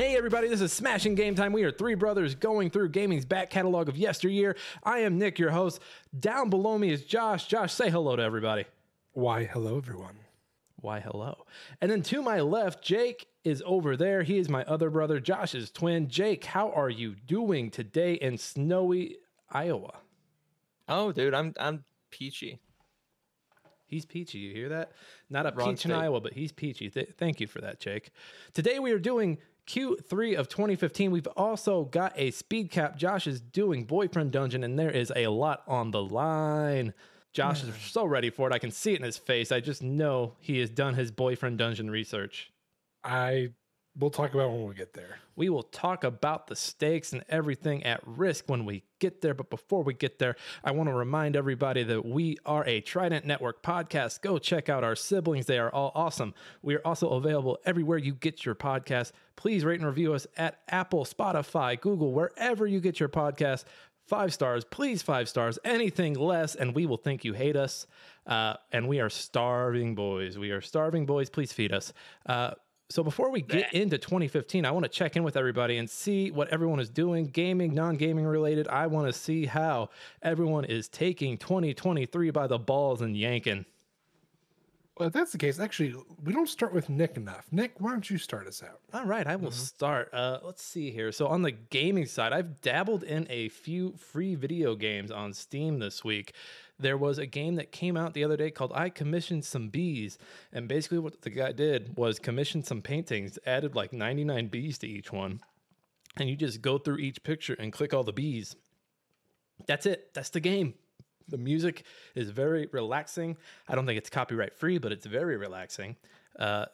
Hey everybody, this is Smashing Game Time. We are three brothers going through gaming's back catalog of yesteryear. I am Nick, your host. Down below me is Josh. Josh, say hello to everybody. Why, hello, everyone. Why, hello. And then to my left, Jake is over there. He is my other brother, Josh's twin. Jake, how are you doing today in snowy Iowa? Oh, dude, I'm I'm peachy. He's peachy. You hear that? Not a Wrong peach in. Iowa, but he's peachy. Th- thank you for that, Jake. Today we are doing Q3 of 2015. We've also got a speed cap. Josh is doing Boyfriend Dungeon, and there is a lot on the line. Josh is so ready for it. I can see it in his face. I just know he has done his Boyfriend Dungeon research. I we'll talk about when we get there. We will talk about the stakes and everything at risk when we get there. But before we get there, I want to remind everybody that we are a Trident Network podcast. Go check out our siblings, they are all awesome. We are also available everywhere you get your podcast. Please rate and review us at Apple, Spotify, Google, wherever you get your podcast. Five stars, please, five stars. Anything less, and we will think you hate us. Uh, and we are starving boys. We are starving boys. Please feed us. Uh, so before we get into 2015, I want to check in with everybody and see what everyone is doing, gaming, non-gaming related. I want to see how everyone is taking 2023 by the balls and yanking. Well, if that's the case, actually, we don't start with Nick enough. Nick, why don't you start us out? All right, I will start. Uh, let's see here. So on the gaming side, I've dabbled in a few free video games on Steam this week. There was a game that came out the other day called I Commissioned Some Bees. And basically, what the guy did was commissioned some paintings, added like 99 bees to each one. And you just go through each picture and click all the bees. That's it. That's the game. The music is very relaxing. I don't think it's copyright free, but it's very relaxing. Uh,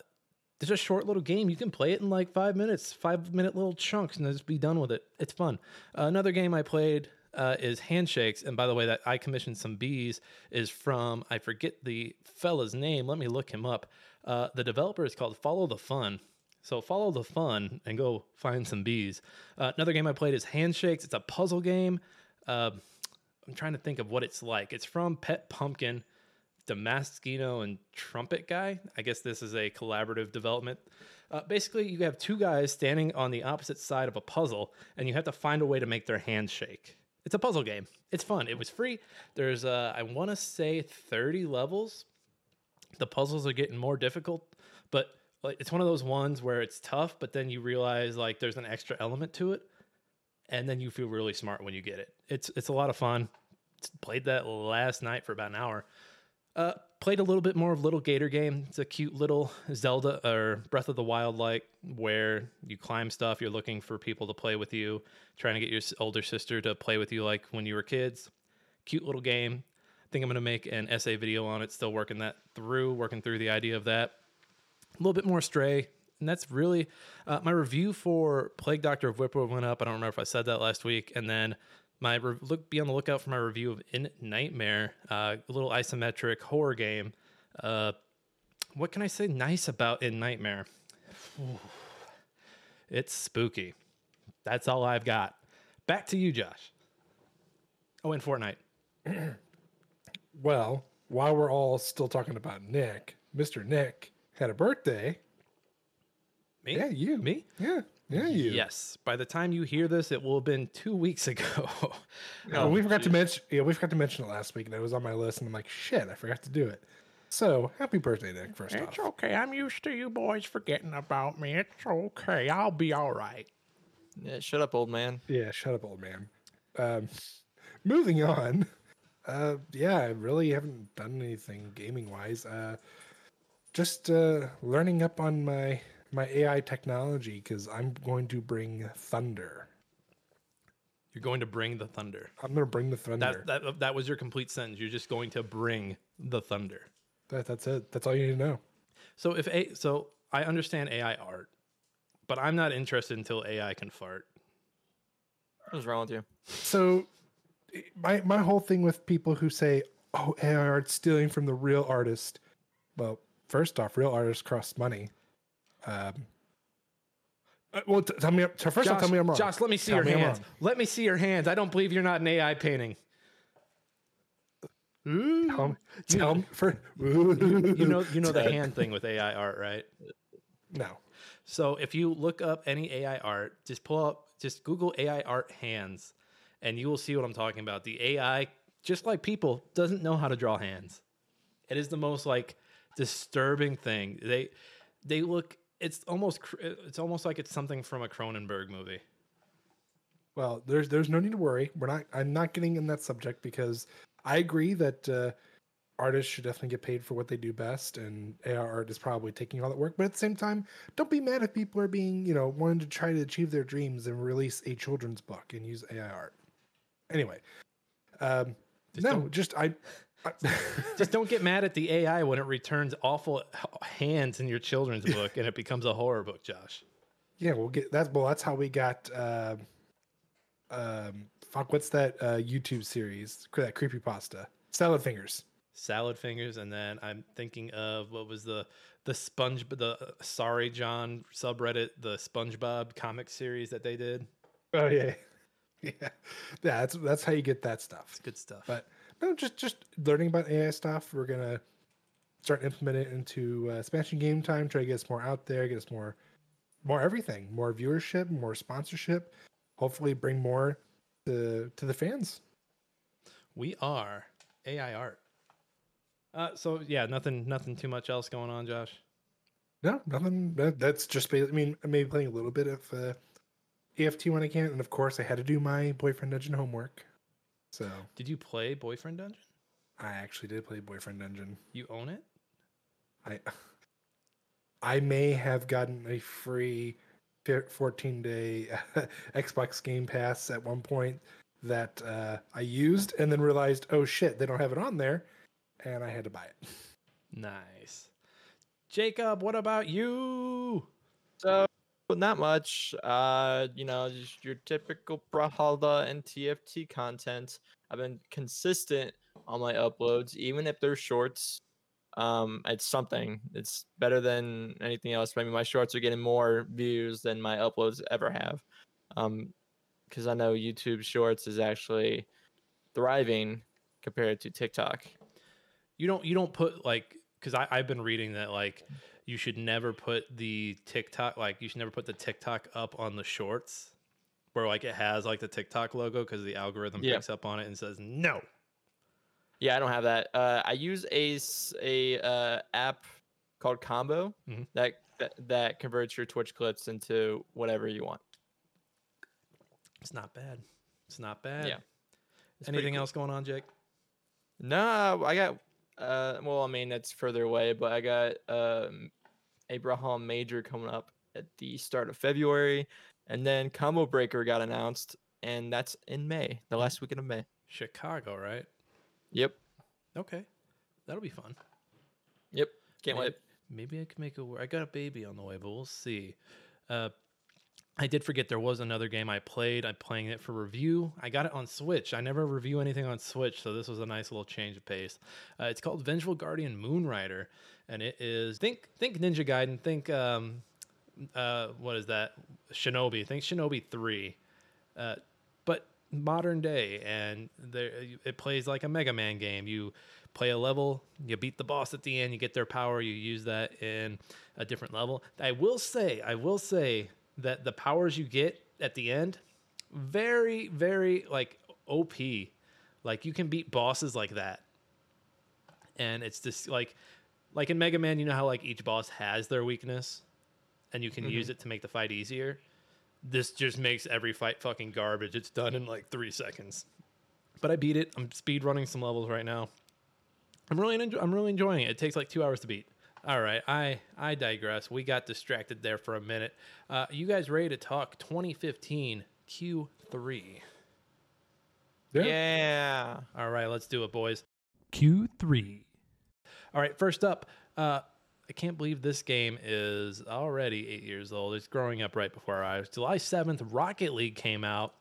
it's a short little game. You can play it in like five minutes, five minute little chunks, and just be done with it. It's fun. Uh, another game I played uh, is Handshakes. And by the way, that I commissioned some bees is from, I forget the fella's name. Let me look him up. Uh, the developer is called Follow the Fun. So follow the fun and go find some bees. Uh, another game I played is Handshakes. It's a puzzle game. I'm trying to think of what it's like. It's from Pet Pumpkin, Damaskino, and Trumpet Guy. I guess this is a collaborative development. Uh, basically, you have two guys standing on the opposite side of a puzzle, and you have to find a way to make their hands shake. It's a puzzle game. It's fun. It was free. There's, uh, I want to say, 30 levels. The puzzles are getting more difficult, but like it's one of those ones where it's tough, but then you realize like there's an extra element to it and then you feel really smart when you get it. It's it's a lot of fun. Played that last night for about an hour. Uh, played a little bit more of Little Gator Game. It's a cute little Zelda or Breath of the Wild like where you climb stuff. You're looking for people to play with you, trying to get your older sister to play with you like when you were kids. Cute little game. I think I'm gonna make an essay video on it. Still working that through, working through the idea of that. A little bit more Stray, and that's really uh, my review for Plague Doctor of Wippo went up. I don't remember if I said that last week, and then my re- look be on the lookout for my review of In Nightmare, uh, a little isometric horror game. Uh, what can I say nice about In Nightmare? It's spooky. That's all I've got. Back to you, Josh. Oh, and Fortnite. Well, while we're all still talking about Nick, Mr. Nick had a birthday. Me? Yeah, you. Me? Yeah, yeah, you. Yes. By the time you hear this, it will have been two weeks ago. Well, we forgot to mention. Yeah, we forgot to mention it last week, and it was on my list, and I'm like, shit, I forgot to do it. So, happy birthday, Nick! First It's off, it's okay. I'm used to you boys forgetting about me. It's okay. I'll be all right. Yeah, shut up, old man. yeah, shut up, old man. Um, moving on. Uh, yeah, I really haven't done anything gaming wise. Uh, just uh, learning up on my my AI technology because I'm going to bring thunder. You're going to bring the thunder. I'm going to bring the thunder. That, that that was your complete sentence. You're just going to bring the thunder. That, that's it. That's all you need to know. So if a so I understand AI art, but I'm not interested until AI can fart. What's wrong with you? So, my my whole thing with people who say, "Oh, AI art's stealing from the real artist." Well, first off, real artists cost money. Um, uh, well, t- tell me. So first off, tell me I'm wrong. Josh, let me see Tell your me hands. Let me see your hands. I don't believe you're not an AI painting. Tell me, tell me for You know, you know the hand thing with AI art, right? no. So if you look up any AI art, just pull up, just Google AI art hands, and you will see what I'm talking about. The AI, just like people, doesn't know how to draw hands. It is the most like disturbing thing. They they look. It's almost it's almost like it's something from a Cronenberg movie. Well, there's there's no need to worry. We're not. I'm not getting in that subject because I agree that uh, artists should definitely get paid for what they do best, and AR art is probably taking all that work. But at the same time, don't be mad if people are being, you know, wanting to try to achieve their dreams and release a children's book and use AI art. Anyway, um, Just no, don't- just I. Just don't get mad at the AI when it returns awful hands in your children's book and it becomes a horror book, Josh. yeah, we'll get that's well. That's how we got. Uh, um, fuck, what's that uh, YouTube series? That creepy pasta, Salad Fingers. Salad fingers, and then I'm thinking of what was the the sponge the uh, sorry John subreddit the SpongeBob comic series that they did. Oh yeah, yeah, yeah. That's that's how you get that stuff. It's good stuff. But no, just just learning about AI stuff. We're gonna start implementing it into uh, Smashing Game Time. Try to get us more out there, get us more, more everything, more viewership, more sponsorship. Hopefully, bring more to to the fans. we are AI art. Uh, so yeah, nothing nothing too much else going on, Josh. No, nothing. That, that's just. I mean, I may be playing a little bit of uh, EFT when I can, and of course, I had to do my boyfriend dungeon homework. So Did you play Boyfriend Dungeon? I actually did play boyfriend dungeon. You own it? I I may have gotten a free 14 day Xbox Game Pass at one point that uh, I used and then realized, oh shit, they don't have it on there, and I had to buy it. Nice. Jacob, what about you? So not much. Uh, you know, just your typical Brawlhalla and TFT content. I've been consistent on my uploads, even if they're shorts. Um, it's something. It's better than anything else. Mean, my shorts are getting more views than my uploads ever have. Um, because I know YouTube Shorts is actually thriving compared to TikTok. You don't you don't put like because I've been reading that like you should never put the TikTok like you should never put the TikTok up on the shorts where like it has like the TikTok logo because the algorithm Yeah. picks up on it and says no. Yeah, I don't have that. Uh, I use a uh, app called Combo Mhm. that, that that converts your Twitch clips into whatever you want. It's not bad. It's not bad. Yeah. It's Anything cool. else going on, Jake? No, I got. Uh, well, I mean that's further away, but I got um, Abraham Major coming up at the start of February, and then Combo Breaker got announced, and that's in May, the last weekend of May. Chicago, right? Yep. Okay, that'll be fun. Yep. Can't May- wait. Maybe I can make work. I got a baby on the way, but we'll see. Uh, I did forget there was another game I played. I'm playing it for review. I got it on Switch. I never review anything on Switch, so this was a nice little change of pace. Uh, it's called Vengeful Guardian Moonrider, and it is think think Ninja Gaiden. Think um, uh, what is that? Shinobi. Think Shinobi Three, uh, but modern day, and there it plays like a Mega Man game. You play a level, you beat the boss at the end, you get their power, you use that in a different level. I will say, I will say that the powers you get at the end, very, very like OP. Like you can beat bosses like that. And it's just like like in Mega Man, you know how like each boss has their weakness and you can mm-hmm. use it to make the fight easier. This just makes every fight fucking garbage. It's done in like three seconds. But I beat it. I'm speed running some levels right now. I'm really enjo- I'm really enjoying it. It takes like two hours to beat. All right, I I digress. We got distracted there for a minute. Uh, you guys ready to talk 2015 Q3? Yeah. All right, let's do it, boys. Q3. All right, first up, uh, I can't believe this game is already eight years old. It's growing up right before our eyes. July 7th, Rocket League came out.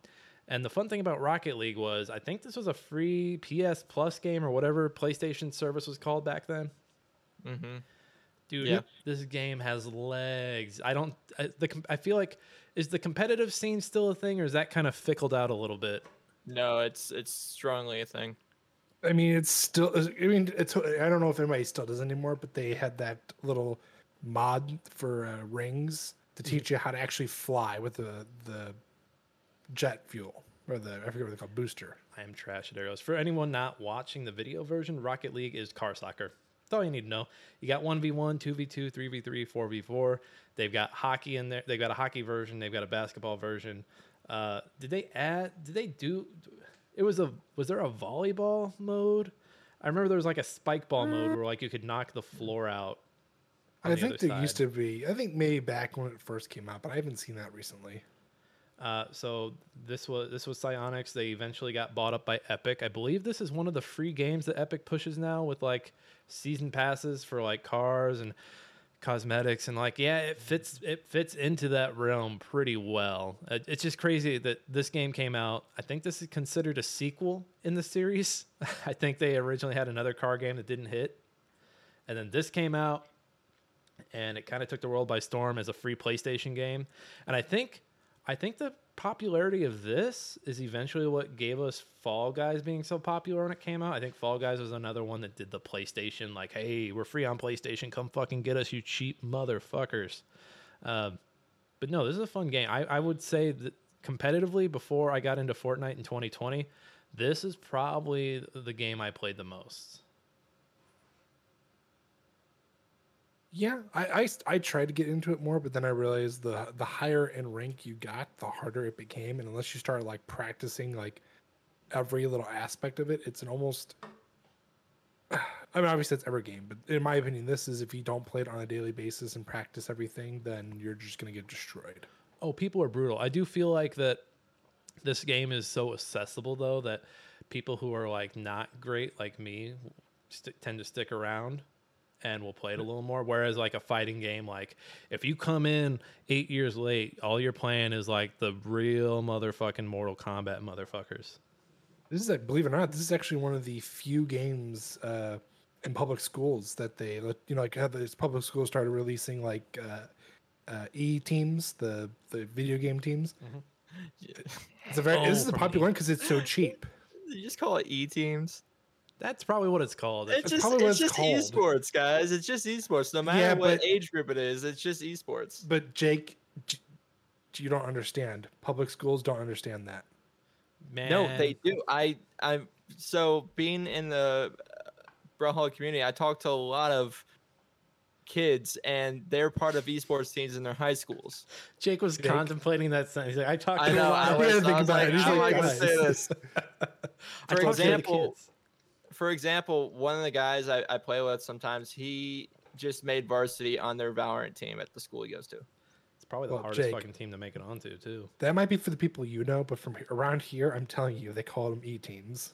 And the fun thing about Rocket League was I think this was a free PS Plus game or whatever PlayStation service was called back then. Mm-hmm. Dude, Yeah. this game has legs. I don't. I, the I feel like is the competitive scene still a thing, or is that kind of fickled out a little bit? No, it's it's strongly a thing. I mean, it's still. I mean, it's. I don't know if anybody still does anymore, but they had that little mod for uh, rings to teach you how to actually fly with the the jet fuel or the I forget what they call booster. I am trash at arrows. For anyone not watching the video version, Rocket League is car soccer. That's all you need to know. You got 1v1, 2v2, 3v3, 4v4. They've got hockey in there. They've got a hockey version. They've got a basketball version. Uh, did they add, did they do, it was a, was there a volleyball mode? I remember there was like a spike ball mode where like you could knock the floor out. I the think there used to be. I think maybe back when it first came out, but I haven't seen that recently. Uh, so this was this was Psyonix. They eventually got bought up by Epic. I believe this is one of the free games that Epic pushes now with like season passes for like cars and cosmetics and like yeah, it fits it fits into that realm pretty well. It's just crazy that this game came out. I think this is considered a sequel in the series. I think they originally had another car game that didn't hit, and then this came out and it kind of took the world by storm as a free PlayStation game. And I think I think the popularity of this is eventually what gave us Fall Guys being so popular when it came out. I think Fall Guys was another one that did the PlayStation like, "Hey, we're free on PlayStation. Come fucking get us, you cheap motherfuckers." Um, but no, this is a fun game. I, I would say that competitively before I got into Fortnite in 2020, this is probably the game I played the most. Yeah, I I tried to get into it more, but then I realized the the higher in rank you got, the harder it became, and unless you start like practicing like every little aspect of it, it's an almost. I mean, obviously it's every game, but in my opinion, this is if you don't play it on a daily basis and practice everything, then you're just gonna get destroyed. Oh, people are brutal. I do feel like that this game is so accessible though that people who are like not great like me st- tend to stick around and we'll play it a little more whereas like a fighting game like if you come in 8 years late all you're playing is like the real motherfucking Mortal Kombat motherfuckers. This is, like, believe it or not, this is actually one of the few games uh, in public schools that they, let- you know, like how these public schools started releasing like uh, uh, e teams, the the video game teams. It's a very this Oh, is a popular E. one because it's so cheap. You just call it e teams. That's probably what it's called. It's just probably what it's it's just called. esports, guys. It's just esports. No matter Yeah, what but- age group it is, it's just esports. But Jake, you don't understand. Public schools don't understand that. Man. No, they do. I I'm so being in the uh, Brawlhalla community, I talk to a lot of kids and they're part of esports teams in their high schools. Jake was Jake. contemplating that sentence. He's like, I talked I to a know. lot I of Yeah, was, think I was about like, it. He's how I like, to guys. say this? For talked to the example, kids. For example, one of the guys I, I play with sometimes, he just made varsity on their Valorant team at the school he goes to. It's probably the Well, hardest Jake. fucking team to make it onto too. That might be for the people you know, but from around here, I'm telling you, they call them e teams.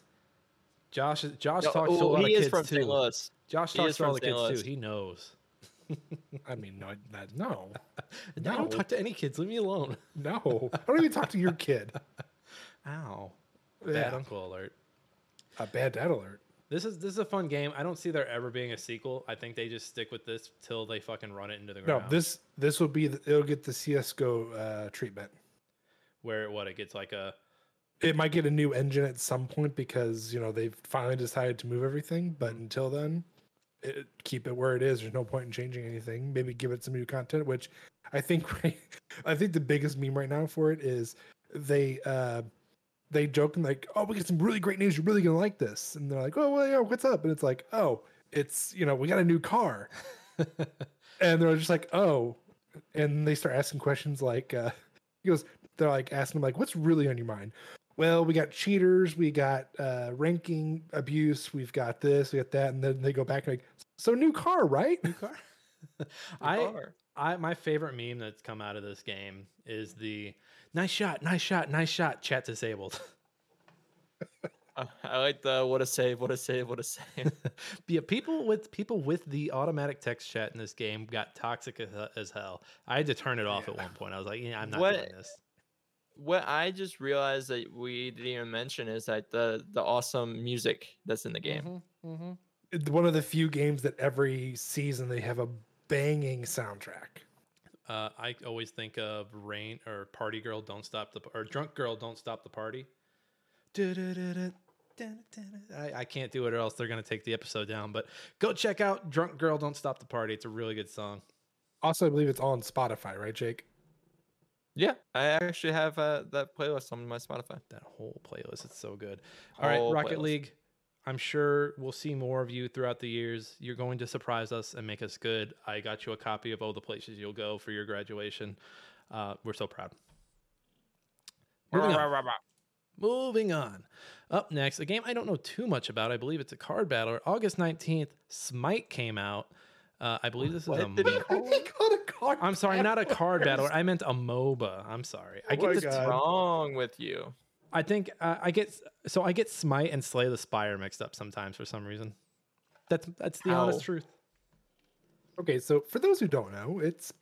Josh Josh No, talks to a lot he of is kids from too. St. Louis. Josh He talks to all from the St. kids Louis. too. He knows. I mean, no, that, no, I don't talk to any kids. Leave me alone. no. I don't even talk to your kid. Ow. Bad Yeah. uncle alert. A bad dad alert. This is this is a fun game. I don't see there ever being a sequel. I think they just stick with this till they fucking run it into the ground. No, this this will be the, it'll get the CS:GO uh, treatment. where what it gets like a It might get a new engine at some point because you know they've finally decided to move everything. But Mm-hmm. until then, it, keep it where it is. There's no point in changing anything. Maybe give it some new content, which I think I think the biggest meme right now for it is they uh they joke and like, oh, we got some really great news. You're really gonna like this, and they're like, oh, well, yeah, what's up? And it's like, oh, it's you know we got a new car, and they're just like, oh, and they start asking questions like, uh, he goes, they're like asking him like, what's really on your mind? Well, we got cheaters, we got uh, ranking abuse, we've got this, we got that, and then they go back and like, so new car, right? new car. I I my favorite meme that's come out of this game is the nice shot, nice shot, nice shot. Chat disabled. I like the what a save, what a save, what a save. yeah, people with people with the automatic text chat in this game got toxic as, as hell. I had to turn it off at one point. I was like, yeah, I'm not What- doing this. what I just realized that we didn't even mention is like the the awesome music that's in the game. Mm-hmm. It's One of the few games that every season they have a banging soundtrack. Uh, I always think of Rain or Party Girl, Don't Stop the or Drunk Girl, Don't Stop the Party. I, I can't do it or else they're gonna take the episode down. But go check out Drunk Girl, Don't Stop the Party. It's a really good song. Also, I believe it's all on Spotify, right, Jake? Yeah, I actually have uh, that playlist on my Spotify. That whole playlist, it's so good. All right, Whole Rocket playlist. League. I'm sure we'll see more of you throughout the years. You're going to surprise us and make us good. I got you a copy of all the places you'll go for your graduation. Uh, we're so proud. Moving on. Moving on. Up next, a game I don't know too much about. I believe it's a card battler. August 19th, Smite came out. Uh, I believe this is a. What did he call called a card I'm sorry, not a card battler. I meant a MOBA. I'm sorry. I Oh get my this. God. What's wrong with you? I think uh, I get so I get Smite and Slay the Spire mixed up sometimes for some reason. That's that's the honest truth. Okay, so for those who don't know, it's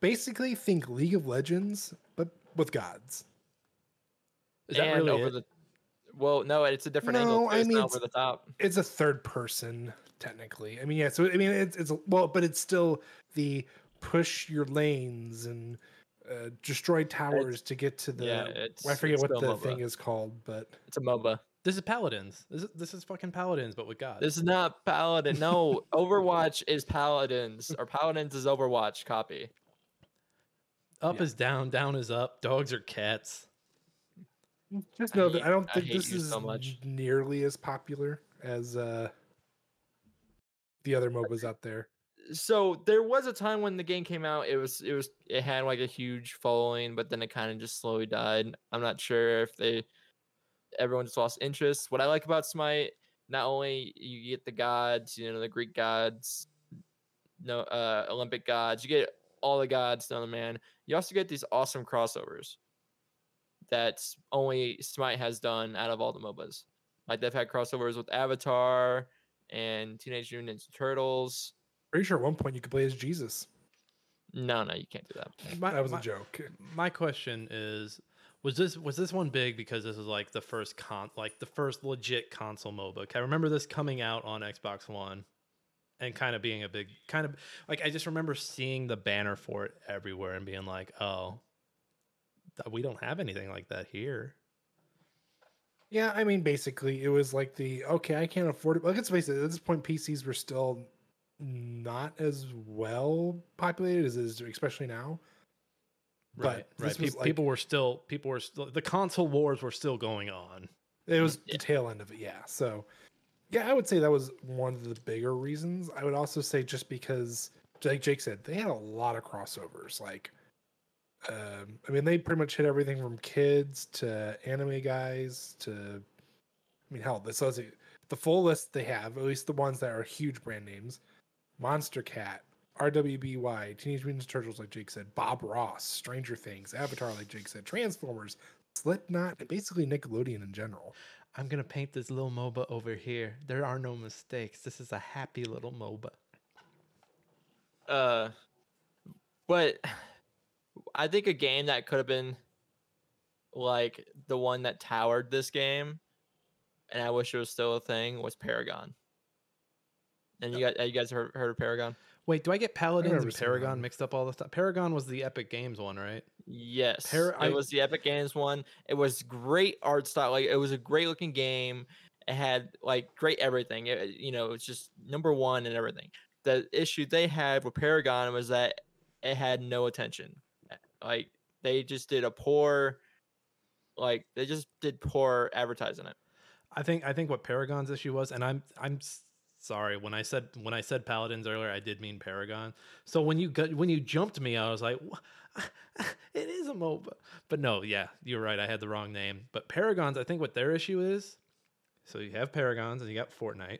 basically think League of Legends, but with gods. Is that and really over it? the? Well, no, it's a different No, angle. I It's mean, not it's- over the top. It's a third person, technically. I mean, yeah. So I mean, it's it's well, but it's still the push your lanes and uh, destroy towers to get to the. yeah, it's- I forget it's what the MOBA. thing is called, but It's a MOBA. This is Paladins. This is this is fucking Paladins, but with God. This is not Paladin. No, Overwatch is Paladins, or Paladins is Overwatch copy. up yeah. is down, down is up. Dogs are cats. just I know hate- that I don't think hate this is so much. nearly as popular as uh the other MOBAs out there. So there was a time when the game came out. It was it was it had like a huge following, but then it kind of just slowly died. I'm not sure if they everyone just lost interest. What I like about Smite, not only you get the gods, you know, the Greek gods, no uh Olympic gods, you get all the gods down the man. You also get these awesome crossovers that's only Smite has done out of all the MOBAs. Like they've had crossovers with Avatar and Teenage Mutant Ninja Turtles. Pretty sure at one point you could play as Jesus. No, no, you can't do that. My, That was my, a joke. my question is was this was this one big because this was like the first con like the first legit console MOBA? 'Cause I remember this coming out on Xbox One and kind of being a big kind of like I just remember seeing the banner for it everywhere and being like, "Oh, we don't have anything like that here." Yeah, I mean, basically, it was like the okay, I can't afford it. Like, let's face it, at this point, PCs were still not as well populated as is, especially now. But Right, right. Pe- like- people were still people were still the console wars were still going on. It was Yeah. the tail end of it, yeah. So, yeah, I would say that was one of the bigger reasons. I would also say just because, like Jake said, they had a lot of crossovers. Like, um, I mean, they pretty much hit everything from kids to anime guys to, I mean, hell, this was the full list they have, at least the ones that are huge brand names: Monstercat, RWBY, Teenage Mutant Ninja Turtles, like Jake said, Bob Ross, Stranger Things, Avatar, like Jake said, Transformers, Slipknot, and basically Nickelodeon in general. I'm gonna paint this little MOBA over here. There are no mistakes. This is a happy little MOBA. Uh, but I think a game that could have been like the one that towered this game, and I wish it was still a thing, was Paragon. And you got you guys heard, heard of Paragon? Wait, do I get Paladins never and Paragon mixed up all the time? Paragon was the Epic Games one, right? Yes, Para- I- it was the Epic Games one. It was great art style. Like it was a great looking game. It had like great everything. It, you know, it's just number one and everything. The issue they had with Paragon was that it had no attention. Uh, Like they just did a poor, like they just did poor advertising it. I think I think what Paragon's issue was, and I'm I'm s- sorry when I said when I said Paladins earlier, I did mean Paragon. So when you got when you jumped me, I was like, it is a MOBA, but no, yeah, you're right. I had the wrong name. But Paragons, I think what their issue is. So you have Paragons and you got Fortnite.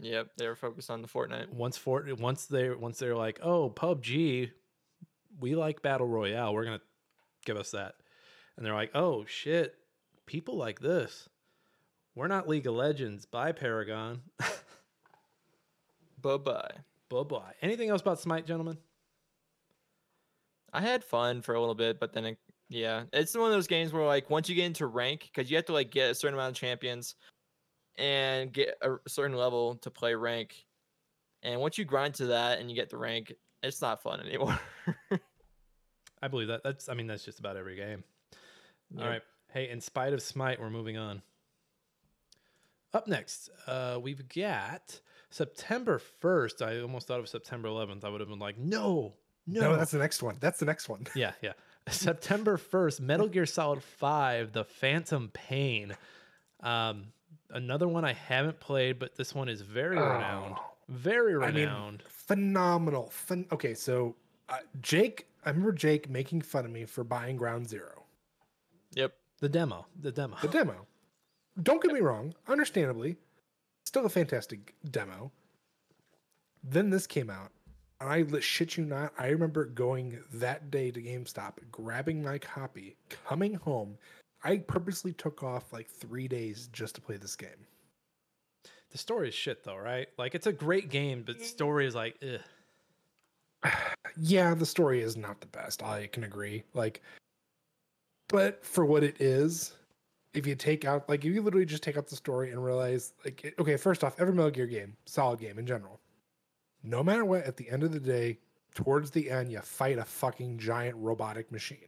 Yep, they were focused on the Fortnite. Once Fort once they once they're like, oh PUBG, we like battle royale. We're gonna give us that, and they're like, oh shit, people like this. We're not League of Legends. Bye Paragon. Bye bye. bye bye. Anything else about Smite, gentlemen? I had fun for a little bit, but then it, yeah, it's one of those games where like once you get into rank, because you have to like get a certain amount of champions and get a certain level to play rank, and once you grind to that and you get the rank, it's not fun anymore. I believe that. That's I mean that's just about every game. All Yep. right. Hey, in spite of Smite, we're moving on. Up next, uh, we've got September 1st. I almost thought of September 11th. I would have been like, no, No, that's the next one. That's the next one. Yeah, yeah. September 1st, Metal Gear Solid 5, The Phantom Pain. Um, another one I haven't played, but this one is very renowned. Very I mean, renowned. phenomenal. Phen- okay, so uh, Jake, I remember Jake making fun of me for buying Ground Zero, Yep. the demo. The demo. the demo. Don't get me wrong, understandably, still a fantastic demo. Then this came out, and I shit you not, I remember going that day to GameStop, grabbing my copy, coming home. I purposely took off like three days just to play this game. The story is shit though, right? Like it's a great game, but story is like, ugh. yeah, the story is not the best. I can agree. Like, but for what it is, if you take out, like, if you literally just take out the story and realize, like, okay, first off, every Metal Gear game, solid game in general. No matter what, at the end of the day, towards the end, you fight a fucking giant robotic machine.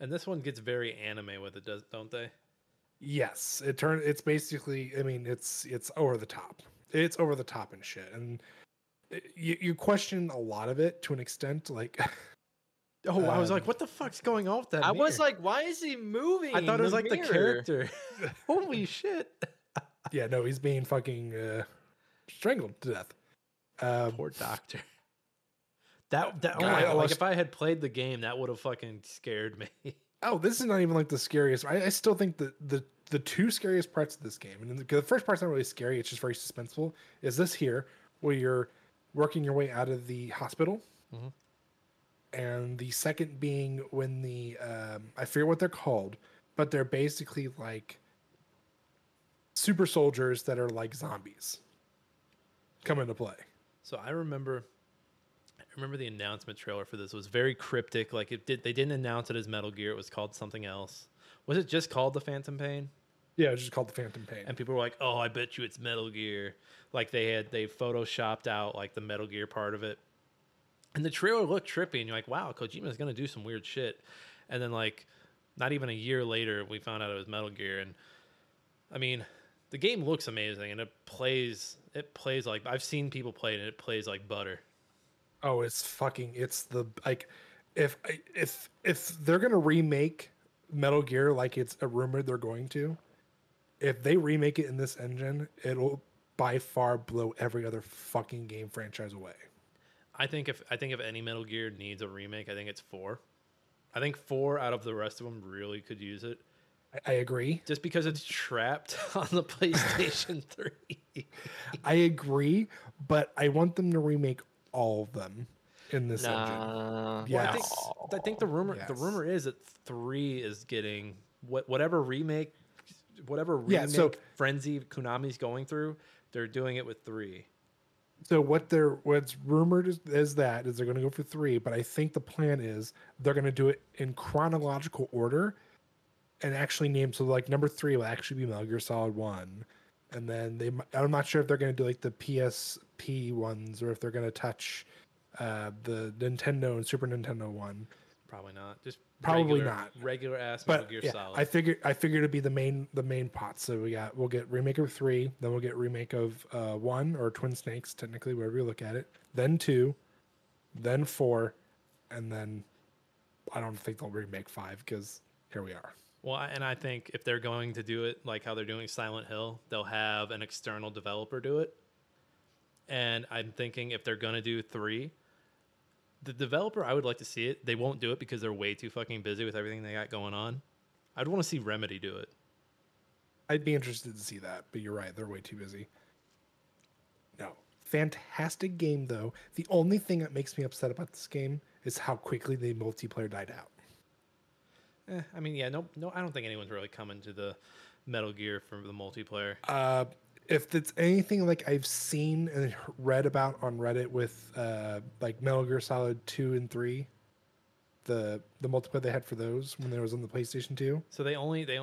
And this one gets very anime with it, does don't they? Yes, it turn. It's basically. I mean, it's it's over the top. It's over the top and shit. And it- you you question a lot of it to an extent. Like, Oh, I was Um, like, what the fuck's going on with that? I was like, why is he moving? I thought it was the like the character. Holy shit. yeah, no, he's being fucking uh, strangled to death. Um, Poor doctor. That that oh my God, like if I had played the game, that would have fucking scared me. oh, this is not even like the scariest. I, I still think that the the two scariest parts of this game, and the, the first part's not really scary. It's just very suspenseful. Is this here where you're working your way out of the hospital, Mhm. And the second being when the um, I forget what they're called, but they're basically like super soldiers that are like zombies come into play. So I remember I remember the announcement trailer for this was very cryptic. Like it did they didn't announce it as Metal Gear, it was called something else. Was it just called the Phantom Pain? Yeah, it was just called the Phantom Pain. And people were like, "Oh, I bet you it's Metal Gear." Like they had they photoshopped out like the Metal Gear part of it. And the trailer looked trippy and you're like, "Wow, Kojima's to do some weird shit." And then like not even a year later, we found out it was Metal Gear and I mean, the game looks amazing and it plays it plays like I've seen people play it and it plays like butter. Oh, it's fucking it's the like if if if they're gonna remake Metal Gear like it's a rumor they're going to, if they remake it in this engine, it'll by far blow every other fucking game franchise away. I think if I think if any Metal Gear needs a remake, I think it's 4. I think 4 out of the rest of them really could use it. I, I agree. just because it's trapped on the PlayStation 3. I agree, but I want them to remake all of them in this engine. Nah. Yeah. I think I think the rumor the rumor is that 3 is getting what whatever remake whatever remake Yeah, so- frenzy Konami's going through, they're doing it with 3. So what they're what's rumored is, is that is they're going to go for three, but I think the plan is they're going to do it in chronological order, and actually name so like number three will actually be Metal Gear Solid One, and then they I'm not sure if they're going to do like the PSP ones or if they're going to touch uh, the Nintendo and Super Nintendo one. Probably not. Just Probably regular, not. Regular ass Metal But Gear yeah, Solid. I figured I figured it'd be the main the main pot. So we got we'll get remake of three, then we'll get remake of uh, one or Twin Snakes, technically wherever you look at it. Then two, then four, and then I don't think they'll remake five because here we are. Well, and I think if they're going to do it like how they're doing Silent Hill, they'll have an external developer do it. And I'm thinking if they're going to do three, the developer, I would like to see it. They won't do it because they're way too fucking busy with everything they got going on. I'd want to see Remedy do it. I'd be interested to see that, but you're right, they're way too busy. No. Fantastic game though. The only thing that makes me upset about this game is how quickly the multiplayer died out. Eh, I mean, yeah, no, no, I don't think anyone's really coming to the Metal Gear for the multiplayer. uh, if it's anything like I've seen and read about on Reddit with uh, like Metal Gear Solid two and three, the the multiplayer they had for those when there was on the PlayStation two. So they only they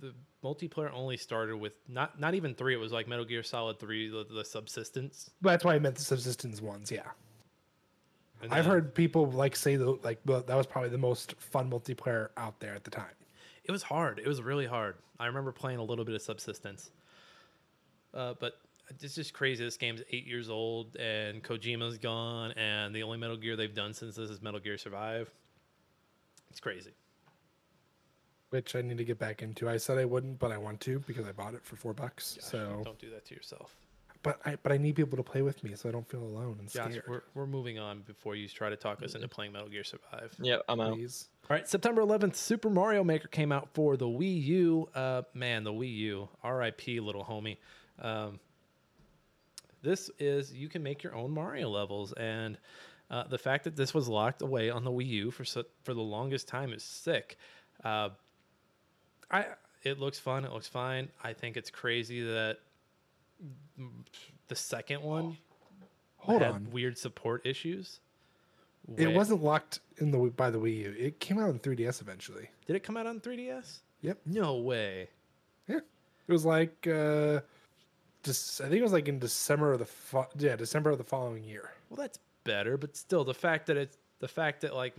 the multiplayer only started with not not even three. It was like Metal Gear Solid Three, the, the subsistence. That's why I meant the subsistence ones. Yeah, And I've heard people like say the like that was probably the most fun multiplayer out there at the time. It was hard. It was really hard. I remember playing a little bit of Subsistence. Uh, but it's just crazy. This game's eight years old, and Kojima's gone, and the only Metal Gear they've done since this is Metal Gear Survive. It's crazy. which I need to get back into. I said I wouldn't, but I want to because I bought it for four bucks. Josh, so, don't do that to yourself. but I but I need people to play with me so I don't feel alone and Josh, scared. we're, we're moving on before you try to talk us into playing Metal Gear Survive. Yep, I'm out. Please. All right, September 11th, Super Mario Maker came out for the Wii U. Uh, man, the Wii U, R.I.P. little homie. Um, this is you can make your own Mario levels, and uh, the fact that this was locked away on the Wii U for so, for the longest time is sick. Uh, I it looks fun. It looks fine. I think it's crazy that the second one Hold had on. weird support issues. It wasn't locked in the by the Wii U. It came out on 3DS eventually. Did it come out on 3DS? Yep. No way. Yeah. It was like uh I think it was like in December of the fo- yeah, December of the following year. Well, that's better, but still, the fact that it's the fact that like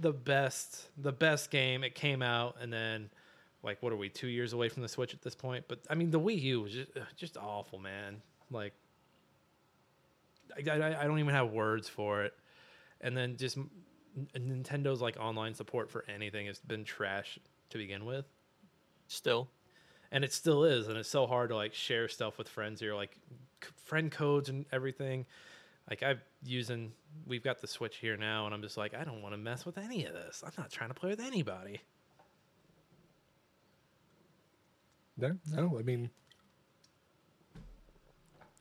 the best, the best game, it came out, and then like what are we two years away from the Switch at this point? But I mean, the Wii U was just just awful, man. Like, I, I, I don't even have words for it. And then just Nintendo's like online support for anything has been trash to begin with Still. And it still is and it's so hard to like share stuff with friends here like friend codes and everything like i've using we've got the switch here now and i'm just like i don't want to mess with any of this i'm not trying to play with anybody No, no, I mean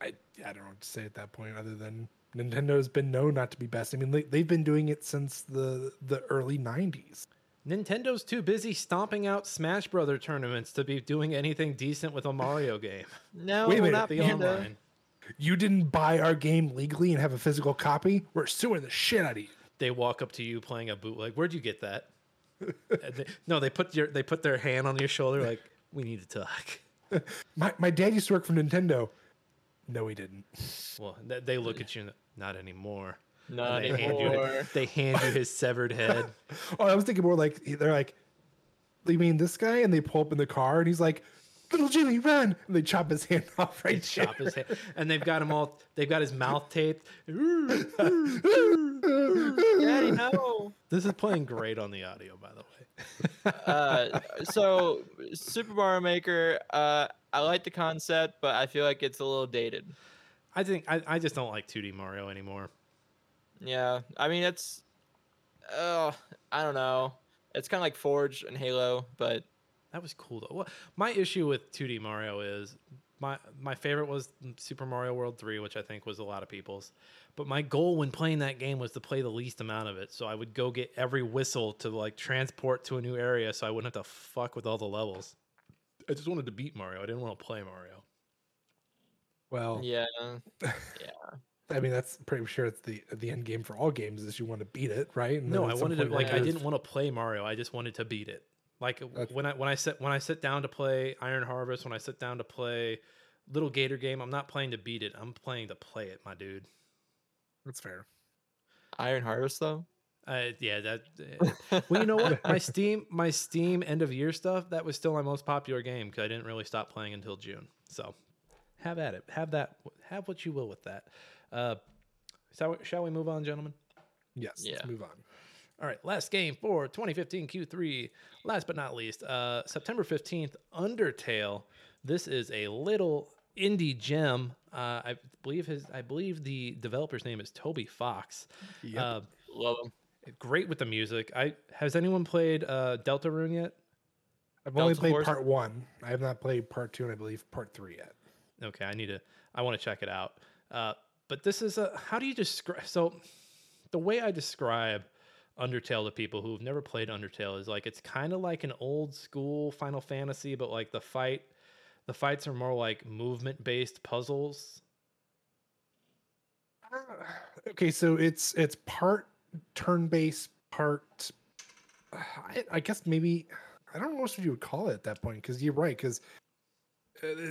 I I don't know what to say at that point other than Nintendo's been known not to be best. I mean, they, they've been doing it since the the early 90s. Nintendo's too busy stomping out smash brother tournaments to be doing anything decent with a mario game No, Wait a minute, not the You- Panda. online You didn't buy our game legally and have a physical copy? We're suing the shit out of you. they walk up to you playing a bootleg where'd you get that uh, they- no they put your they put their hand on your shoulder like we need to talk My my dad used to work for Nintendo. No, he didn't. well they look at you and not anymore Not And they hand, you, they hand you his severed head. Oh, I was thinking more like they're like, you mean this guy? And they pull up in the car, and he's like, "Little Jimmy, run!" And they chop his hand off right They chop his head, and they've got him all. They've got his mouth taped. Daddy, no. This is playing great on the audio, by the way. uh, so Super Mario Maker, uh, I like the concept, but I feel like it's a little dated. I think I, I just don't like 2D Mario anymore. Yeah, I mean it's, uh, I don't know. It's kind of like Forge and Halo, but That was cool though. Well, My issue with 2D Mario is my my favorite was Super Mario World 3, which I think was a lot of people's. But my goal when playing that game was to play the least amount of it. So I would go get every whistle to like transport to a new area so I wouldn't have to fuck with all the levels. I just wanted to beat Mario. I didn't want to play Mario. Well, yeah. yeah, I mean that's pretty sure it's the the end game for all games is you want to beat it, right? And No, I wanted to like I didn't want to play Mario. I just wanted to beat it. Like That's- when I when I sit when I sit down to play Iron Harvest, when I sit down to play Little Gator Game, I'm not playing to beat it. I'm playing to play it, my dude. That's fair. Iron Harvest though. Uh, yeah, that. uh, well, you know what? My Steam, my Steam end of year stuff. That was still my most popular game because I didn't really stop playing until June. So, have at it. Have that. Have what you will with that. Uh, so, shall we move on, gentlemen? Yes. Yeah. Let's move on. All right, last game for 2015 Q3. Last but not least, uh, September 15th, Undertale. This is a little indie gem. Uh, I believe his. I believe the developer's name is Toby Fox. Yep. Uh, Love them. great with the music. I has anyone played uh, Deltarune yet? I've only played Force? part one. I have not played part two, and I believe part three yet. Okay, I need to. I want to check it out. But this is a. How do you describe? So, the way I describe Undertale to people who've never played Undertale is like it's kind of like an old school Final Fantasy, but like the fight, the fights are more like movement based puzzles. Okay, so it's it's part turn based, part. I, I guess maybe I don't know what you would call it at that point because you're right because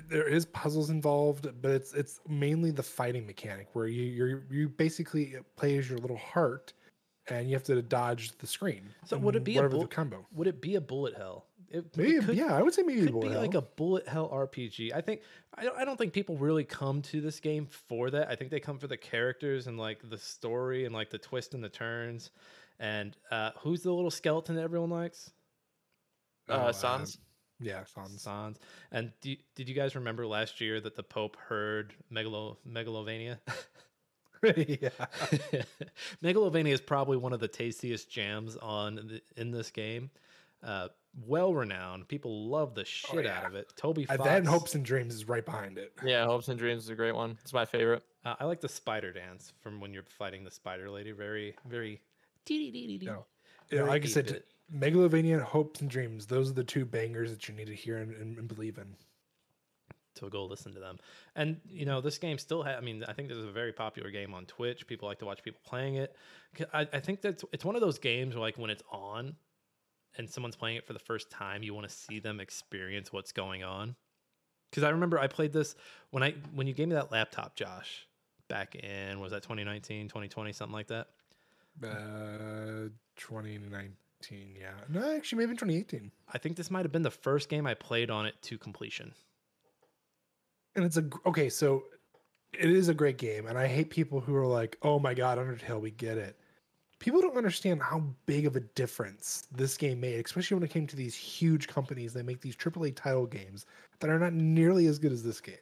there is puzzles involved, but it's it's mainly the fighting mechanic where you you you basically play as your little heart, and you have to dodge the screen. So would it be a whatever bull- the combo? Would it be a bullet hell? It, it Maybe, could- yeah, I would say maybe could bullet be hell. like a bullet hell RPG. I think I don't, I don't think people really come to this game for that. I think they come for the characters and like the story and like the twist and the turns. And uh, who's the little skeleton that everyone likes? Uh, Sans. Yeah, Sans. Sans. And do, did you guys remember last year that the Pope heard Megalo Megalovania? yeah. Megalovania is probably one of the tastiest jams on the, in this game. Uh, well renowned. People love the shit out yeah. of it. Toby Fox. that and Hopes and Dreams is right behind it. Yeah, Hopes and Dreams is a great one. It's my favorite. Uh, I like the spider dance from when you're fighting the spider lady. Very, very. No. Yeah, Very like I said, 8-bit. Megalovania Hopes and Dreams, those are the two bangers that you need to hear and, and, and believe in. So go listen to them. And you know, this game still has. I mean, I think this is a very popular game on Twitch. People like to watch people playing it. I, I think that's it's one of those games where like when it's on, and someone's playing it for the first time, you want to see them experience what's going on. Because I remember I played this when I when you gave me that laptop, Josh, back in was that 2019, 2020, something like that. Uh, 2019, yeah. No, actually, maybe in 2018. I think this might have been the first game I played on it to completion. And it's a okay, so it is a great game, and I hate people who are like, "Oh my god, Undertale, we get it." People don't understand how big of a difference this game made, especially when it came to these huge companies that make these AAA title games that are not nearly as good as this game.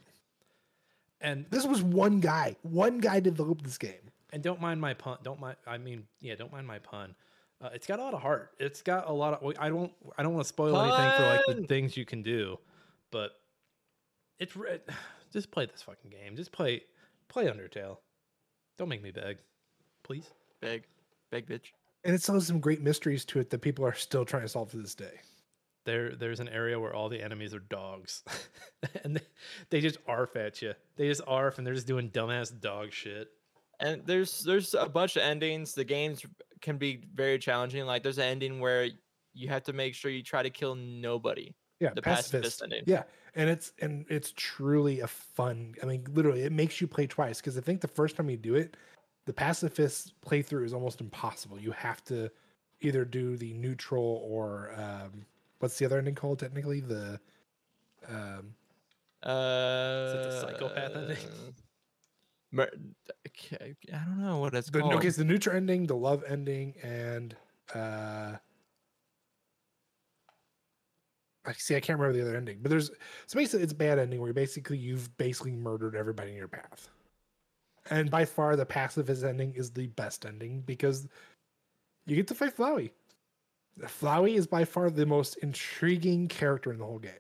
And This was one guy. One guy developed this game. And don't mind my pun. Don't mind. I mean, yeah, don't mind my pun. Uh, it's got a lot of heart. It's got a lot of. I don't. I don't want to spoil anything for like the things you can do, but it's re- just play this fucking game. Just play, play Undertale. Don't make me beg, please. Beg, beg, bitch. And it still has some great mysteries to it that people are still trying to solve to this day. There, there's an area where all the enemies are dogs, and they, they just arf at you. They just arf, and they're just doing dumbass dog shit. And there's there's a bunch of endings. The games can be very challenging. Like there's an ending where you have to make sure you try to kill nobody. Yeah, The pacifist. pacifist ending. Yeah, and it's and it's truly a fun. I mean, literally, it makes you play twice because I think the first time you do it, the pacifist playthrough is almost impossible. You have to either do the neutral or um, what's the other ending called technically? The um, Uh, it the psychopath ending? Mur- okay, I don't know what it's the called. okay, it's the neutral ending, the love ending, and uh, I see. I can't remember the other ending, but there's so basically it's a bad ending where basically you've basically murdered everybody in your path, and by far the pacifist ending is the best ending because you get to fight Flowey. Flowey is by far the most intriguing character in the whole game.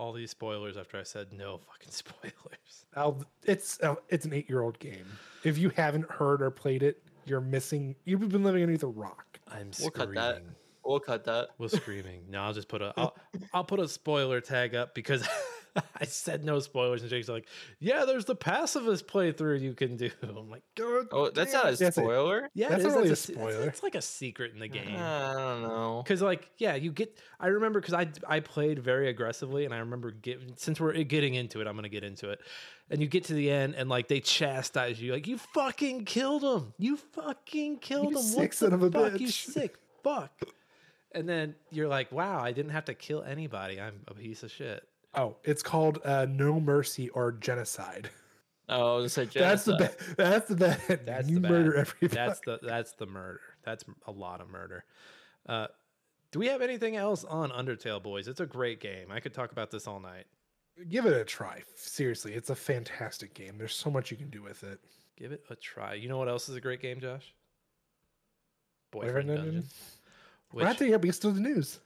All these spoilers after I said no fucking spoilers. Now, it's uh, it's an eight year old game. If you haven't heard or played it, you're missing. You've been living underneath a rock. I'm We'll cut that. screaming. We'll cut that. We'll screaming. No, I'll just put a I'll, I'll put a spoiler tag up because I said no spoilers and Jake's like, yeah, there's the pacifist playthrough you can do. I'm like, God. Oh, that's damn not a it." That's it. spoiler. yeah, that's it not really That's a se- spoiler. It's, like a secret in the game. Uh, I don't know. Cause like yeah, you get. I remember because I I played very aggressively, and I remember getting since we're getting into it, I'm gonna get into it, and you get to the end, and like they chastise you, like you fucking killed him, you fucking killed You him, sick what son the of a fuck, you bitch." sick fuck, and then you're like, wow, I didn't have to kill anybody, I'm a piece of shit. Oh, it's called uh, No Mercy or Genocide. Oh, I was gonna say That's the. That's the bad. That's you the bad. murder everybody. That's the that's the murder. That's a lot of murder. Uh, do we have anything else on Undertale, boys? It's a great game. I could talk about this all night. Give it a try. Seriously, it's a fantastic game. There's so much you can do with it. Give it a try. You know what else is a great game, Josh? Boyfriend Dungeon. Dungeon? Which, We're not there yet, it's still the news.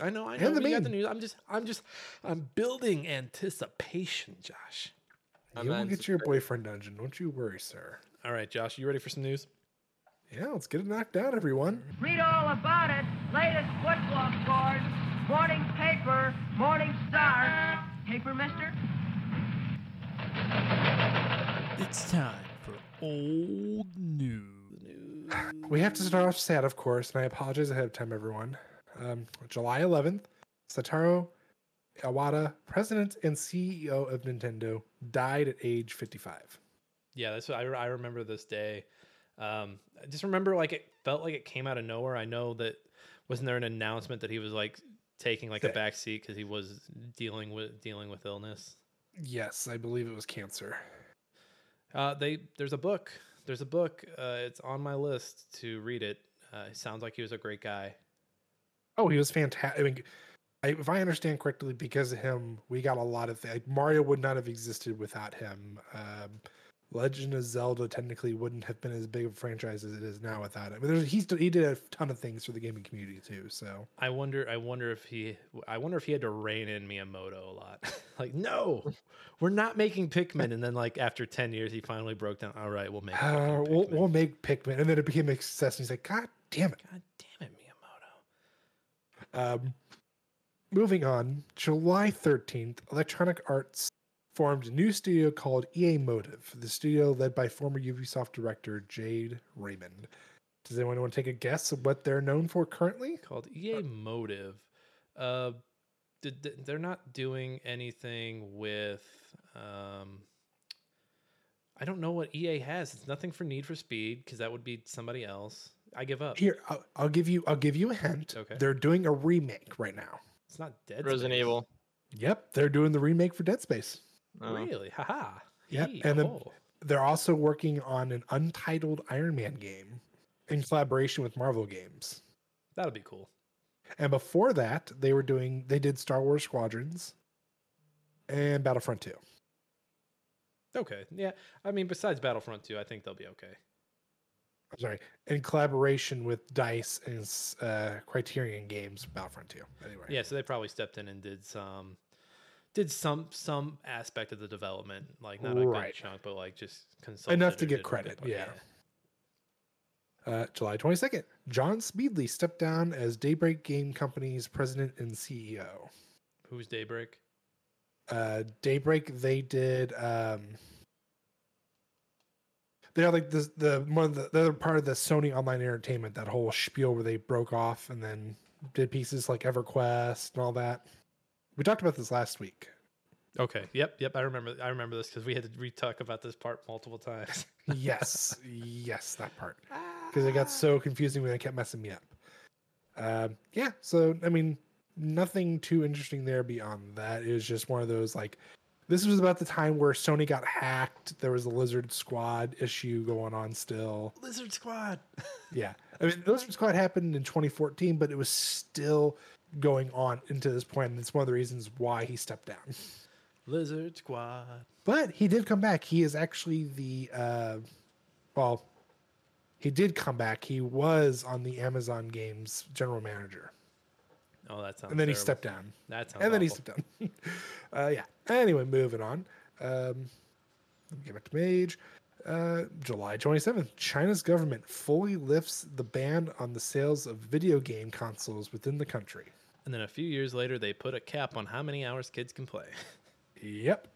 I know, I and know. the we got the news. I'm just, I'm just, I'm building anticipation, Josh. I'm you will not get your boyfriend dungeon. Don't you worry, sir. All right, Josh, you ready for some news? Yeah, let's get it knocked out, everyone. Read all about it. Latest football scores. Morning paper. Morning star. Paper, mister? It's time for old news. We have to start off sad, of course, and I apologize ahead of time, everyone. Um, July 11th, Satoru Iwata, president and CEO of Nintendo, died at age 55. Yeah, that's what I, I remember this day. Um, I just remember like it felt like it came out of nowhere. I know that wasn't there an announcement that he was like taking like a Sick. back seat because he was dealing with dealing with illness. Yes, I believe it was cancer. Uh, they there's a book. There's a book. Uh, it's on my list to read it. Uh, it sounds like he was a great guy. Oh, he was fantastic. I mean, I, if I understand correctly, because of him, we got a lot of things. Like Mario would not have existed without him. Um, Legend of Zelda technically wouldn't have been as big of a franchise as it is now without him. But there's, he's he did a ton of things for the gaming community too. So I wonder. I wonder if he. I wonder if he had to rein in Miyamoto a lot. like, no, we're not making Pikmin. And then, like after ten years, he finally broke down. All right, we'll make. uh, we'll Pikmin." we'll make Pikmin, and then it became a success. And he's like, God damn it. God damn. Um, moving on, July 13th, Electronic Arts formed a new studio called EA Motive, the studio led by former Ubisoft director Jade Raymond. Does anyone want to take a guess of what they're known for currently? Called EA Motive. Uh, did, they're not doing anything with. Um, I don't know what EA has. It's nothing for Need for Speed because that would be somebody else. I give up. Here, I'll, I'll give you. I'll give you a hint. Okay. They're doing a remake right now. It's not Dead. Resident Space. Evil. Yep, they're doing the remake for Dead Space. Oh. Really? Haha. Yep, Hee, and then- oh. They're also working on an untitled Iron Man game in collaboration with Marvel Games. that'll be cool. And before that, they were doing they did Star Wars Squadrons and Battlefront 2. Okay. Yeah. I mean, besides Battlefront 2, I think they'll be okay. I'm sorry, in collaboration with Dice and uh, Criterion Games Battlefront 2. Anyway. Yeah. So they probably stepped in and did some, did some some aspect of the development, like not a Right. good chunk, but like just Enough to get credit, bit, yeah. Uh, July 22nd, John Smedley stepped down as Daybreak Game Company's president and CEO. Who's Daybreak? uh daybreak they did um they're like the the one of the they're part of the sony online entertainment that whole spiel where they broke off and then did pieces like everquest and all that we talked about this last week Okay. Yep. Yep. I remember. I remember this because we had to re-talk about this part multiple times. yes yes that part because it got so confusing when they kept messing me up um yeah so i mean nothing too interesting there beyond that it was just one of those like this was about the time where sony got hacked there was a lizard squad issue going on still Lizard Squad. yeah i mean lizard squad happened in 2014 but it was still going on into this point. and it's one of the reasons why he stepped down Lizard Squad. but he did come back. He is actually the uh well, he did come back. He was on the Amazon Games general manager. Oh, that sounds. and then he stepped down. That sounds. And then he stepped down. uh yeah. Anyway, moving on. Um let me get back to page. Uh, July 27th, China's government fully lifts the ban on the sales of video game consoles within the country. And then a few years later, they put a cap on how many hours kids can play. Yep.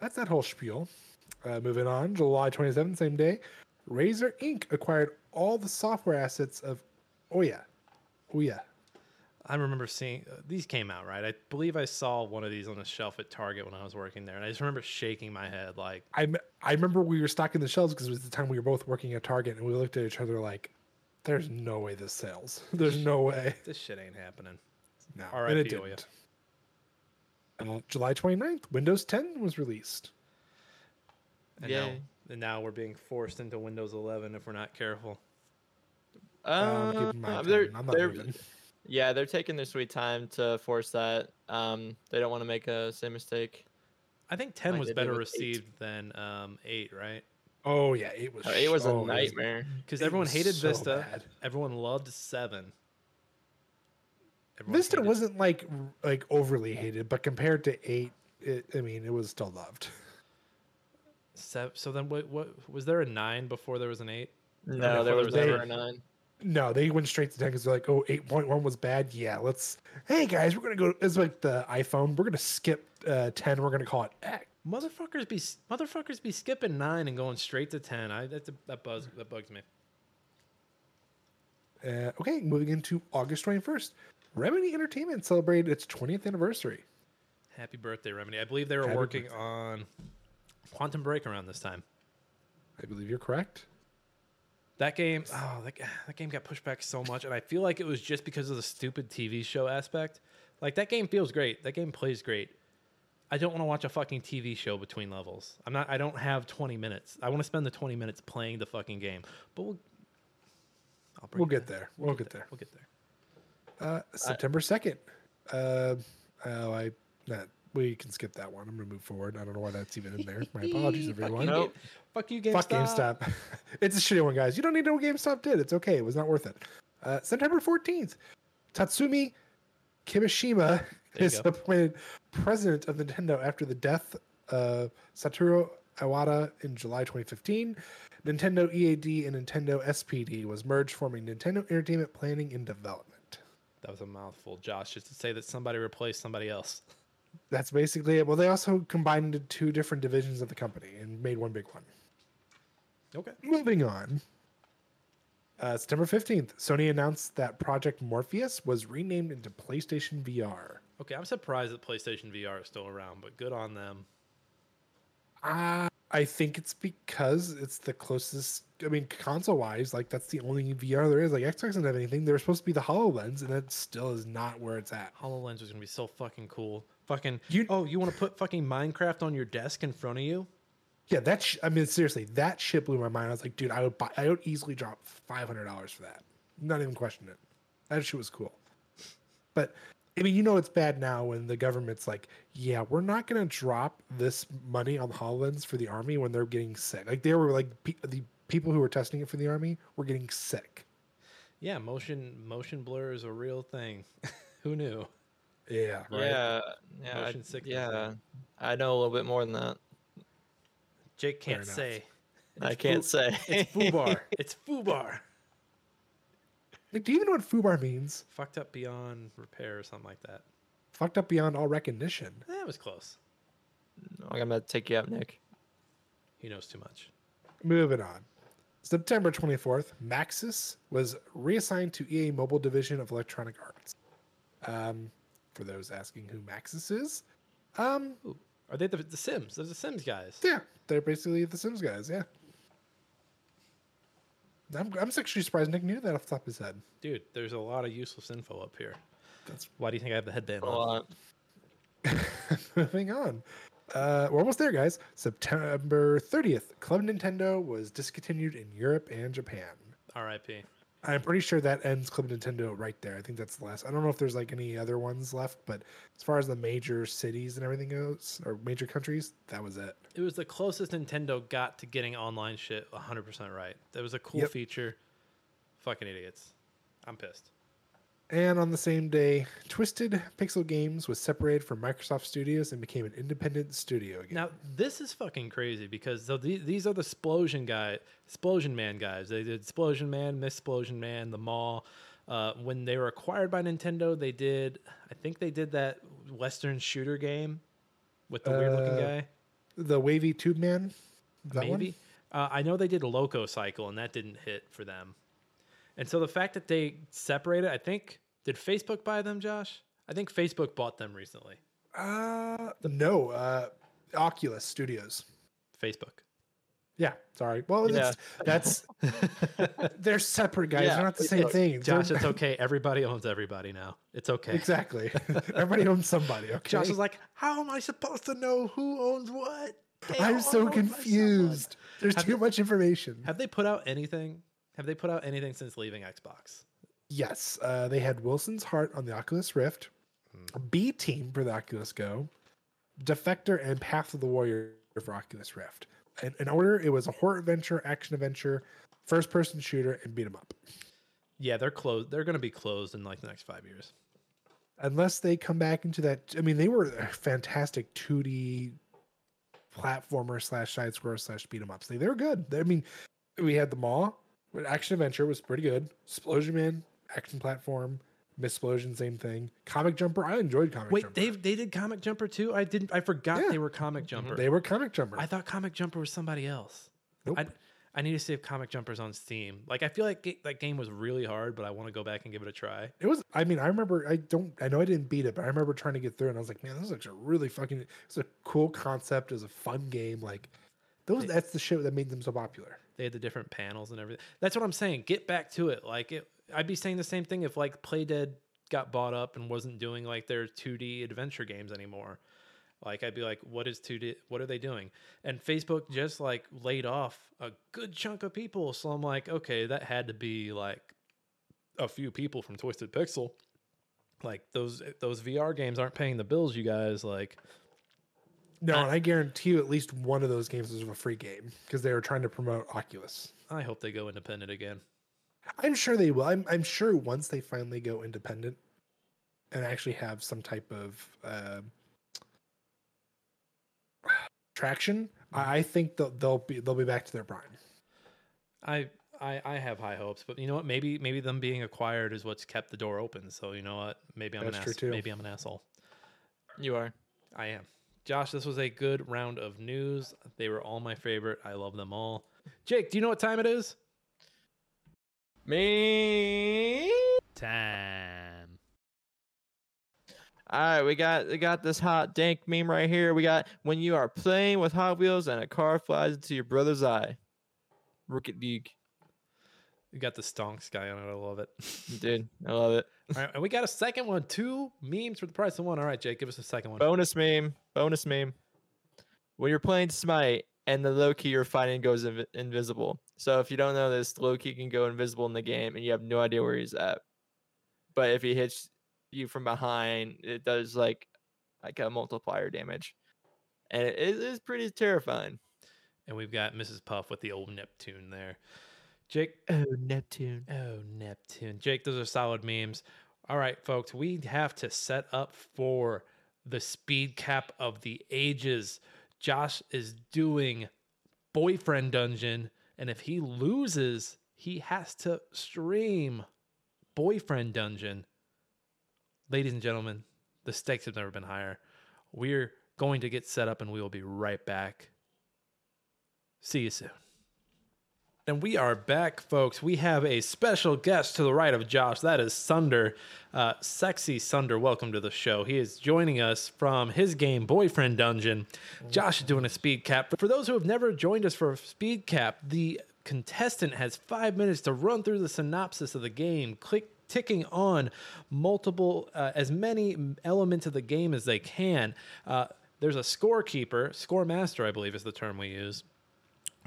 That's that whole spiel. Uh, moving on, July 27th, same day, Razer Inc. acquired all the software assets of Ouya. Ouya. I remember seeing uh, these came out right. I believe I saw one of these on the shelf at Target when I was working there, and I just remember shaking my head like, I, me- I remember we were stocking the shelves because it was the time we were both working at Target and we looked at each other like, there's no way this sells. There's no way. "This shit ain't happening." No. R.I.P. And it didn't. Uh, July 29th, Windows 10 was released. And now, and now we're being forced into Windows 11 if we're not careful. Um, Uh, keeping my they're. I'm not they're, moving. yeah, they're taking their sweet time to force that. Um, they don't want to make a same mistake. I think 10 Like was better with eight. received than um, 8, right? Oh, yeah. It was, Uh, It was a oh, nightmare. Because everyone hated so Vista. bad. Everyone loved 7. Everyone Vista hated- wasn't like like overly hated, but compared to eight, it, I mean, it was still loved. Se- so then what, what was there a 9 before there was an 8? No, before there there was was never a nine. No, they went straight to ten because they're like, oh, 8.1 was bad. Yeah, let's. Hey guys, we're gonna go. It's like the iPhone. We're gonna skip uh, ten. We're gonna call it X. Motherfuckers be motherfuckers be skipping 9 and going straight to 10. I that's a, that buzz that bugs me. Uh, okay, moving into August 21st, Remedy Entertainment celebrated its 20th anniversary. Happy birthday, Remedy. I believe they were Happy working birthday. on Quantum Break around this time. I believe you're correct. That game, oh, that, that game got pushed back so much, and I feel like it was just because of the stupid TV show aspect. Like that game feels great. That game plays great. I don't want to watch a fucking TV show between levels. I'm not. I don't have 20 minutes. I want to spend the 20 minutes playing the fucking game. But we'll. I'll bring We'll get back. there. We'll get there. We'll get there. Uh, September second. Uh, oh, I that we can skip that one. I'm gonna move forward. I don't know why that's even in there. My apologies, everyone. Nope. Fuck you, GameStop. Fuck GameStop. it's a shitty one, guys. You don't need to know what GameStop did. It's okay. It was not worth it. Uh, September 14th, Tatsumi Kimishima is go. appointed president of Nintendo after the death of Satoru Iwata in July 2015. Nintendo EAD and Nintendo SPD was merged, forming Nintendo Entertainment Planning and Development. That was a mouthful, Josh. Just to say that somebody replaced somebody else. That's basically it. Well, they also combined two different divisions of the company and made one big one. Okay. Moving on. Uh, September 15th, Sony announced that Project Morpheus was renamed into PlayStation VR. Okay, I'm surprised that PlayStation VR is still around, but good on them. Uh, I think it's because it's the closest, I mean, console wise, like that's the only VR there is. Like Xbox doesn't have anything. There was supposed to be the HoloLens, and that still is not where it's at. HoloLens was gonna be so fucking cool. Fucking You- oh, you want to put fucking Minecraft on your desk in front of you? Yeah, that, sh- I mean, seriously, that shit blew my mind. I was like, dude, I would buy, I would easily drop $500 for that. Not even question it. That shit was cool. But I mean, you know, it's bad now when the government's like, yeah, we're not going to drop this money on the HoloLens for the army when they're getting sick. Like, they were like, pe- the people who were testing it for the army were getting sick. Yeah, motion motion blur is a real thing. Who knew? Yeah. Right. Yeah, yeah, I- Motion sickness, yeah. I know a little bit more than that. Jake can't enough. say. I can't Fu- say. It's Fubar. it's Fubar. Like, do you even know what FUBAR means? Fucked up beyond repair or something like that. Fucked up beyond all recognition. That was close. I'm gonna take you out, Nick. He knows too much. Moving on. September 24th, Maxis was reassigned to EA Mobile Division of Electronic Arts. Um, for those asking who Maxis is, um, Ooh. Are they the, the Sims? Those are the Sims guys. yeah, they're basically the Sims guys. Yeah. I'm, I'm actually surprised Nick knew that off the top of his head. Dude, there's a lot of useless info up here. That's Why do you think I have the headband A on? lot. moving on. Uh, we're almost there, guys. September 30th, Club Nintendo was discontinued in Europe and Japan. R.I.P. I'm pretty sure that ends Club Nintendo right there. I think that's the last. I don't know if there's like any other ones left, but as far as the major cities and everything goes, or major countries, that was it. It was the closest Nintendo got to getting online shit 100% right. That was a cool Yep. feature. Fucking idiots. I'm pissed. And on the same day, Twisted Pixel Games was separated from Microsoft Studios and became an independent studio again. Now this is fucking crazy because so the, these are the Splosion guy, Splosion Man guys. They did Splosion Man, Miss Splosion Man, The Maw. Uh, when they were acquired by Nintendo, they did. I think they did that Western shooter game with the weird looking Uh, guy. the Wavy Tube Man, that one? Maybe. Uh, I know they did Loco Cycle, and that didn't hit for them. And so the fact that they separated, I think, did Facebook buy them, Josh? I think Facebook bought them recently. Uh, no, uh, Oculus Studios. Facebook. Yeah, sorry. Well, Yeah. that's they're separate guys. Yeah, They're not the same okay. thing. Josh, They're- it's okay. Everybody owns everybody now. It's okay. exactly. Everybody owns somebody. Okay. Josh was like, "How am I supposed to know who owns what?" They I'm so owned by someone." confused. There's Have too you- much information. Have they put out anything? Have they put out anything since leaving Xbox? Yes, uh, they had Wilson's Heart on the Oculus Rift, B Team for the Oculus Go, Defector, and Path of the Warrior for Oculus Rift. In, in order, it was a horror adventure, action adventure, first person shooter, and beat 'em up. Yeah, they're closed. They're going to be closed in like the next five years. Unless they come back into that, I mean, they were a fantastic 2D platformer slash side scroller slash beat 'em ups. They, they were good. I mean, we had the Maw, action adventure was pretty good. Explosion Man, action platform. Miss Explosion, same thing. Comic Jumper, I enjoyed Comic Wait, Jumper. Wait, they they did Comic Jumper too? I didn't. I forgot Yeah. they were Comic mhm. Jumper. They were Comic Jumper. I thought Comic Jumper was somebody else. Nope. I, I need to see if Comic Jumper's on Steam. Like I feel like ga- that game was really hard, but I want to go back and give it a try. It was. I mean, I remember. I don't. I know I didn't beat it, but I remember trying to get through, it and I was like, man, this is actually really fucking. It's a cool concept. It's a fun game. Like those. They- that's the shit that made them so popular. They had the different panels and everything. That's what I'm saying. Get back to it. Like it, I'd be saying the same thing if like Playdead got bought up and wasn't doing like their 2D adventure games anymore. Like I'd be like, what is 2D? What are they doing? And Facebook just like laid off a good chunk of people. So I'm like, okay, that had to be like a few people from Twisted Pixel. Like those those VR games aren't paying the bills, you guys. Like No, and I guarantee you at least one of those games was a free game because they were trying to promote Oculus. I hope they go independent again. I'm sure they will. I'm, I'm sure once they finally go independent and actually have some type of uh, traction, I I think they'll, they'll be they'll be back to their prime. I, I I have high hopes, but you know what? Maybe maybe them being acquired is what's kept the door open. So you know what? Maybe I'm That's an true ass- too. maybe I'm an asshole. You are. I am. Josh, this was a good round of news. They were all my favorite. I love them all. Jake, do you know what time it is? Me. Time. All right, we got we got this hot dank meme right here. We got when you are playing with Hot Wheels and a car flies into your brother's eye. Rocket League, You got the stonks guy on it. I love it. dude, I love it. all right, and we got a second one. Two memes for the price of one. All right, Jake, give us a second one. Bonus meme, bonus meme. When you're playing Smite and the Loki you're fighting goes invi- invisible. So if you don't know this, Loki can go invisible in the game and you have no idea where he's at. But if he hits you from behind, it does like like a multiplier damage, and it is pretty terrifying. And we've got Mrs. Puff with the old Neptune there. Jake, Oh, Neptune. Oh, Neptune. Jake, those are solid memes. All right, folks, we have to set up for the speed cap of the ages. Josh is doing Boyfriend Dungeon, and if he loses, he has to stream Boyfriend Dungeon. Ladies and gentlemen, the stakes have never been higher. We're going to get set up, and we will be right back. See you soon. And we are back, folks. We have a special guest to the right of Josh. That is Sunder. Uh, sexy Sunder, welcome to the show. He is joining us from his game, Boyfriend Dungeon. Josh is doing a speed cap. For those who have never joined us for a speed cap, the contestant has five minutes to run through the synopsis of the game, click ticking on multiple, uh, as many elements of the game as they can. Uh, there's a scorekeeper, score master, I believe is the term we use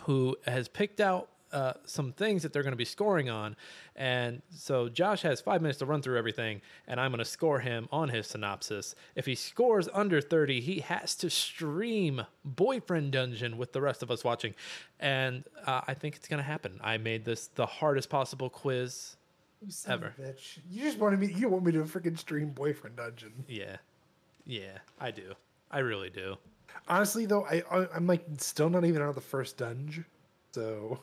who has picked out uh, some things that they're going to be scoring on. And so Josh has five minutes to run through everything, and I'm going to score him on his synopsis. If he scores under 30, he has to stream Boyfriend Dungeon with the rest of us watching. And uh, I think it's going to happen. I made this the hardest possible quiz. You son of Ever. a bitch. You just wanted me. You want me to freaking stream Boyfriend Dungeon. Yeah. Yeah, I do. I really do. Honestly, though, I I- I'm like still not even out of the first dungeon. So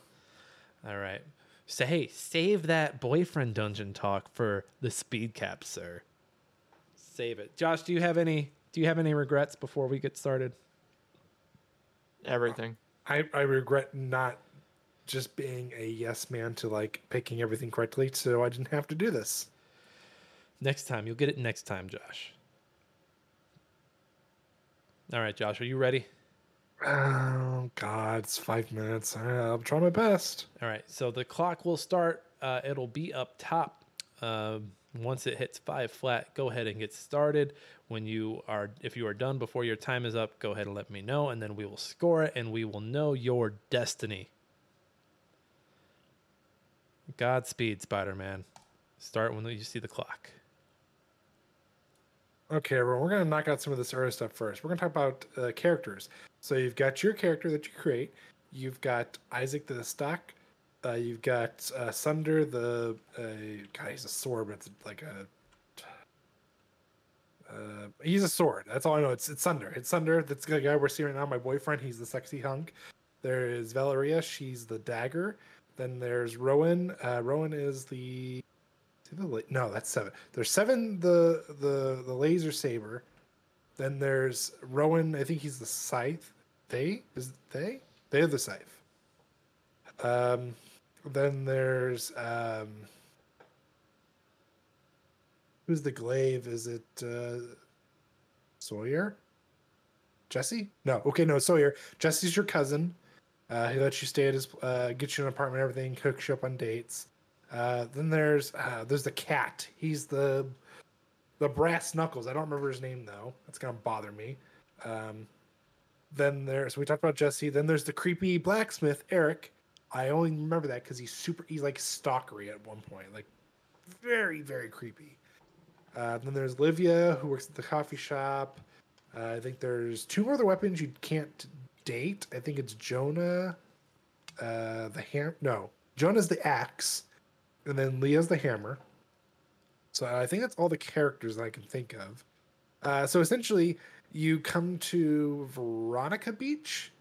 All right. So hey, save that boyfriend dungeon talk for the speed cap, sir. Save it. Josh, do you have any do you have any regrets before we get started? Everything. I I regret not just being a yes man to like picking everything correctly, so I didn't have to do this. Next time, you'll get it next time, Josh. All right, Josh, are you ready? Oh God, it's five minutes. I'll try my best. All right, so the clock will start. Uh, it'll be up top. Um, once it hits five flat, go ahead and get started. When you are, if you are done before your time is up, go ahead and let me know, and then we will score it, and we will know your destiny. Godspeed, Spider-Man. Start when you see the clock. Okay, everyone, we're gonna knock out some of this early stuff first. We're gonna talk about uh, characters. So you've got your character that you create. You've got Isaac the stock. Uh, you've got uh, Sunder the uh. He's a sword, but it's like a. Uh, he's a sword. That's all I know. It's it's Sunder. It's Sunder. That's the guy we're seeing right now. My boyfriend. He's the sexy hunk. There is Valeria. She's the dagger. Then there's Rowan. Uh, Rowan is the no, that's seven. There's seven. The the the laser saber. Then there's Rowan. I think he's the scythe. They is they they're the scythe. Um, then there's um. Who's the glaive? Is it uh, Sawyer? Jesse? No. Okay, no Sawyer. Jesse's your cousin. Uh, he lets you stay at his, uh, get you an apartment, everything, hooks you up on dates. Uh, then there's uh, there's the cat. He's the the brass knuckles. I don't remember his name though. That's gonna bother me. Um, then there's we talked about Jesse. Then there's the creepy blacksmith Eric. I only remember that because he's super. He's like stalkery at one point, like very very creepy. Uh, then there's Livia who works at the coffee shop. Uh, I think there's two other weapons you can't date. I think it's Jonah, uh, the ham. No, Jonah's the axe, and then Leah's the hammer. So I think that's all the characters that I can think of. Uh, so essentially, you come to Veronica Beach,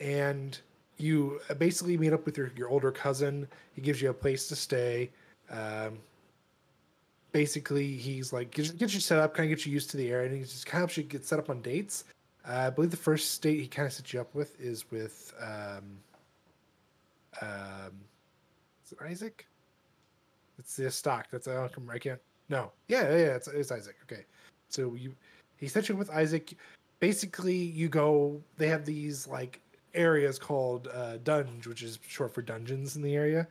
and you uh, basically meet up with your, your older cousin. He gives you a place to stay. Um, basically, he's like gets, gets you set up, kind of gets you used to the area, and he just kind of helps you get set up on dates. Uh, I believe the first date he kind of sets you up with is with um, um, is Isaac? It's the stock. That's I can't. No. Yeah, yeah, yeah, it's, it's Isaac. Okay. So you he sets you with Isaac. Basically, you go. They have these like areas called uh, dunge, which is short for dungeons in the area,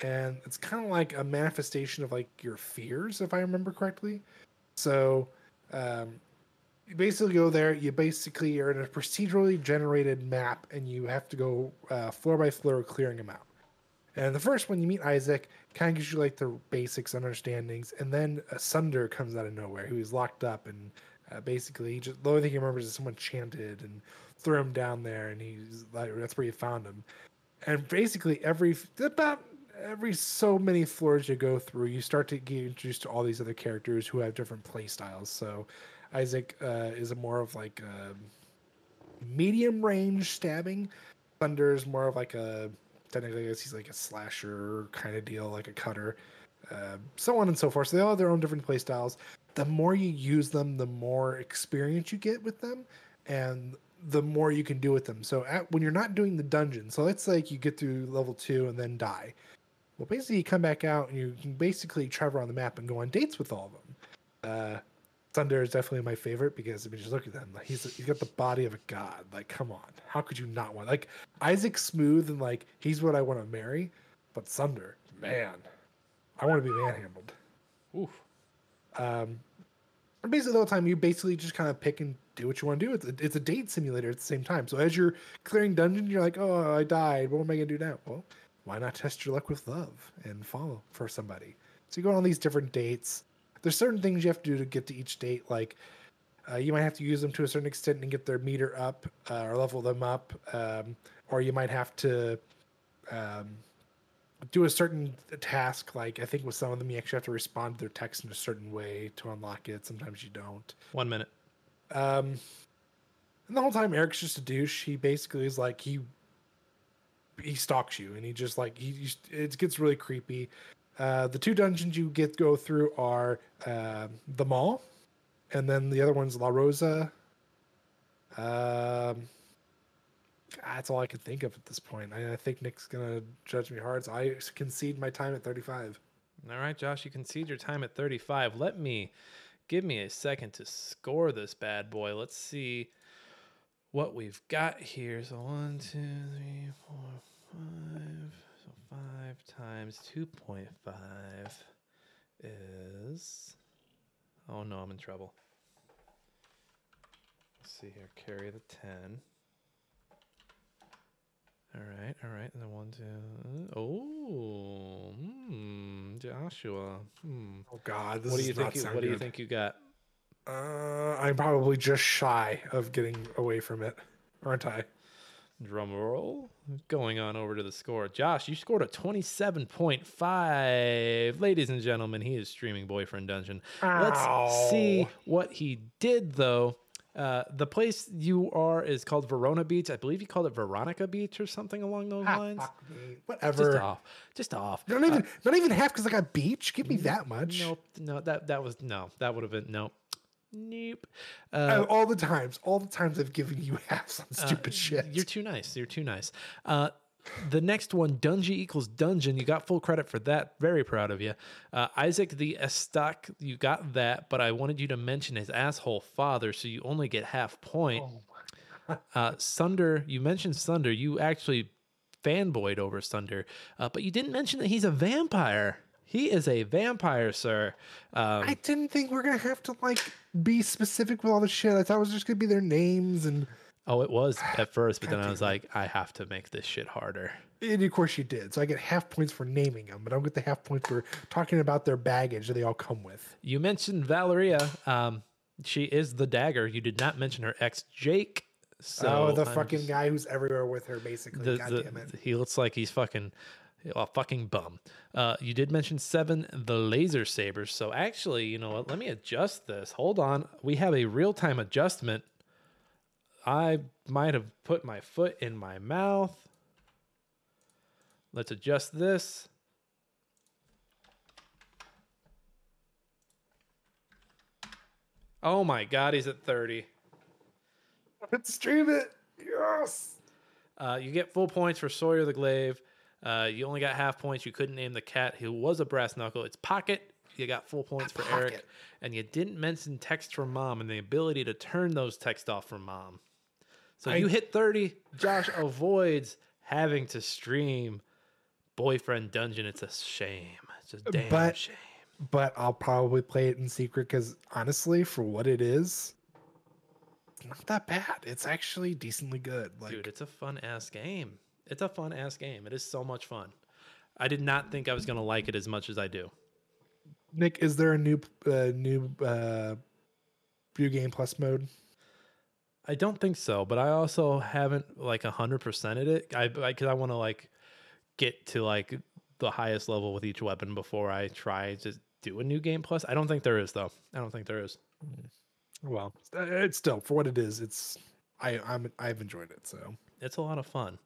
and it's kind of like a manifestation of like your fears, if I remember correctly. So, um, you basically go there. You basically are in a procedurally generated map, and you have to go uh, floor by floor, clearing them out. And the first one, you meet Isaac, kind of gives you like the basics, understandings, and then a Sunder comes out of nowhere, who is locked up, and uh, basically, just the only thing he remembers is someone chanted and threw him down there, and he's like, that's where you found him. And basically, every about every so many floors you go through, you start to get introduced to all these other characters who have different play styles. So, Isaac uh, is a more of like a medium range stabbing. Sunder is more of like a technically, I guess he's like a slasher kind of deal, like a cutter, uh, so on and so forth. So they all have their own different play styles. The more you use them, the more experience you get with them, and the more you can do with them. So at, when you're not doing the dungeon, so let's say you get through level two and then die. Well, basically, you come back out and you can basically travel around the map and go on dates with all of them. Uh, Sunder is definitely my favorite because I mean, just look at them. Like, he's he's got the body of a god. Like, come on, how could you not want like Isaac Smooth and like he's what I want to marry, but Sunder, man, I want to be manhandled. Oof. Um, basically the whole time you basically just kind of pick and do what you want to do. It's a, it's a date simulator at the same time. So as you're clearing dungeons, you're like, oh, I died. What am I gonna do now? Well, why not test your luck with love and follow for somebody? So you go on all these different dates. There's certain things you have to do to get to each date. Like uh, you might have to use them to a certain extent and get their meter up uh, or level them up, um, or you might have to um, do a certain task. Like I think with some of them, you actually have to respond to their text in a certain way to unlock it. Sometimes you don't. One minute. Um, and the whole time Eric's just a douche. He basically is like he he stalks you, and he just like he he- it gets really creepy. Uh, the two dungeons you get go through are uh, the mall, and then the other one's La Rosa. Um, that's all I can think of at this point. I, I think Nick's gonna judge me hard, so I concede my time at 35. All right, Josh, you concede your time at 35. Let me give me a second to score this bad boy. Let's see what we've got here. So one, two, three, four, five. So five times 2.5 is. Oh no, I'm in trouble. Let's see here. Carry the 10. All right, all right. And then one, two. Oh, hmm, Joshua. Hmm. Oh God, this What do you think? You, what do you think you got? Uh, I'm probably just shy of getting away from it, aren't I? Drum roll. Going on over to the score. Josh, you scored a 27.5. Ladies and gentlemen, he is streaming Boyfriend Dungeon. Let's see what he did, though. Uh, the place you are is called Verona Beach. I believe you called it Veronica Beach or something along those lines. Fuck me. Just Whatever. off. Just off. Not even, not even half because I got beach. Give me that much. Nope. No, that that was no. That would have been nope. Nope. Uh, Uh, all the times, all the times I've given you halves on Uh, stupid shit. You're too nice. You're too nice. Uh, the next one, Dungy equals Dungeon. You got full credit for that. Very proud of you. Uh, Isaac the Estoc, you got that, but I wanted you to mention his asshole father, so you only get half point. Oh uh, Sunder, you mentioned Sunder. You actually fanboyed over Sunder, uh, but you didn't mention that he's a vampire. He is a vampire, sir. Um, I didn't think we are gonna have to like be specific with all the shit. I thought it was just gonna be their names and oh, it was at first, but then I was like, I have to make this shit harder. and of course you did. So I get half points for naming them, but I don't get the half points for talking about their baggage that they all come with. You mentioned Valeria. Um, she is the dagger. You did not mention her ex, Jake. So oh, the I'm fucking just- guy who's everywhere with her, basically. the, God the- damn it. he looks like he's fucking a fucking bum. Uh, you did mention seven, the laser sabers. So actually, you know what? Let me adjust this. Hold on. We have a real time adjustment. I might have put my foot in my mouth. Let's adjust this. Oh my god, he's at 30. Let's stream it. Yes. Uh, you get full points for Sawyer the Glaive. Uh, you only got half points. You couldn't name the cat who was a brass knuckle. It's Pocket. You got full points for Eric. And you didn't mention text from mom and the ability to turn those texts off from mom. So I- you hit 30. Josh avoids having to stream Boyfriend Dungeon. It's a shame. It's a damn But- shame. But I'll probably play it in secret because honestly, for what it is, it's not that bad. It's actually decently good. Like Dude, it's a fun ass game. It's a fun ass game. It is so much fun. I did not think I was going to like it as much as I do. Nick, is there a new uh, new uh New Game Plus mode? I don't think so, but I also haven't like a hundred percented it. I because I want to like get to like the highest level with each weapon before I try to do a new game plus. I don't think there is though. I don't think there is. Well, uh, it's still for what it is. It's I I'm I've enjoyed it. So It's a lot of fun,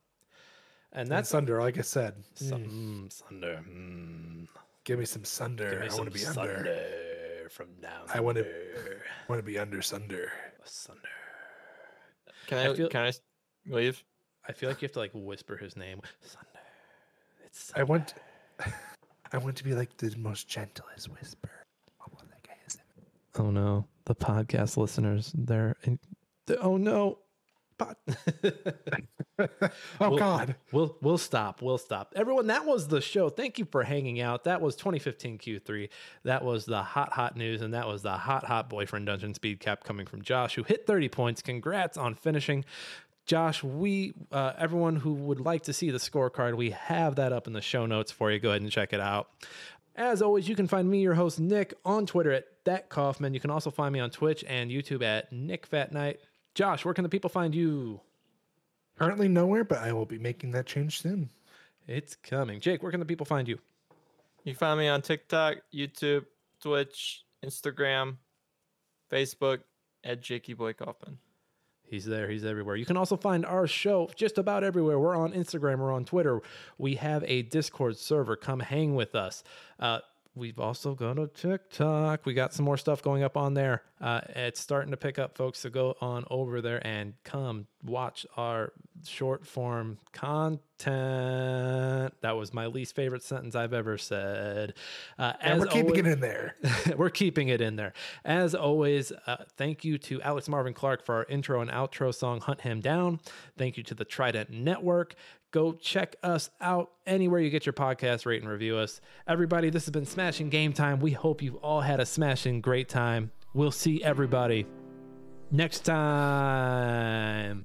and that's that's Sunder. Like I said, some mm, mm, Sunder. Mm, give me some Sunder. give me I want to be under. From down. I wanna- want to be under Sunder. Sunder. Can I I, feel- can I s- leave? I feel like you have to like whisper his name. Sunder. It's I want. I want to be like the most gentlest whisper. Oh, well, that guy is- Oh no, the podcast listeners, they're, in, they- oh no. Pod- Oh We'll- God. We'll we'll stop. We'll stop. Everyone, that was the show. Thank you for hanging out. That was 2015 Q3. That was the hot hot news, and that was the hot hot boyfriend dungeon speed cap coming from Josh, who hit 30 points. Congrats on finishing. Josh, we uh, everyone who would like to see the scorecard, we have that up in the show notes for you. Go ahead and check it out. As always, you can find me, your host Nick, on Twitter at that Kaufman. You can also find me on Twitch and YouTube at Nick Fat Night. Josh, where can the people find you? Currently nowhere, but I will be making that change soon. It's coming. Jake, where can the people find you? You can find me on TikTok, YouTube, Twitch, Instagram, Facebook at Jakey Boy Kaufman. He's there. He's everywhere. You can also find our show just about everywhere. We're on Instagram. We're on Twitter. We have a Discord server. Come hang with us. Uh, we've also got a TikTok. We got some more stuff going up on there. Uh, it's starting to pick up, folks. So go on over there and come watch our short form content. That was my least favorite sentence I've ever said. Uh, And as we're keeping always- it in there. We're keeping it in there. As always, uh, thank you to Alex Marvin Clark for our intro and outro song, Hunt Him Down. Thank you to the Trident Network. Go check us out anywhere you get your podcast, rate and review us. Everybody, this has been Smashing Game Time. We hope you've all had a smashing great time. We'll see everybody next time.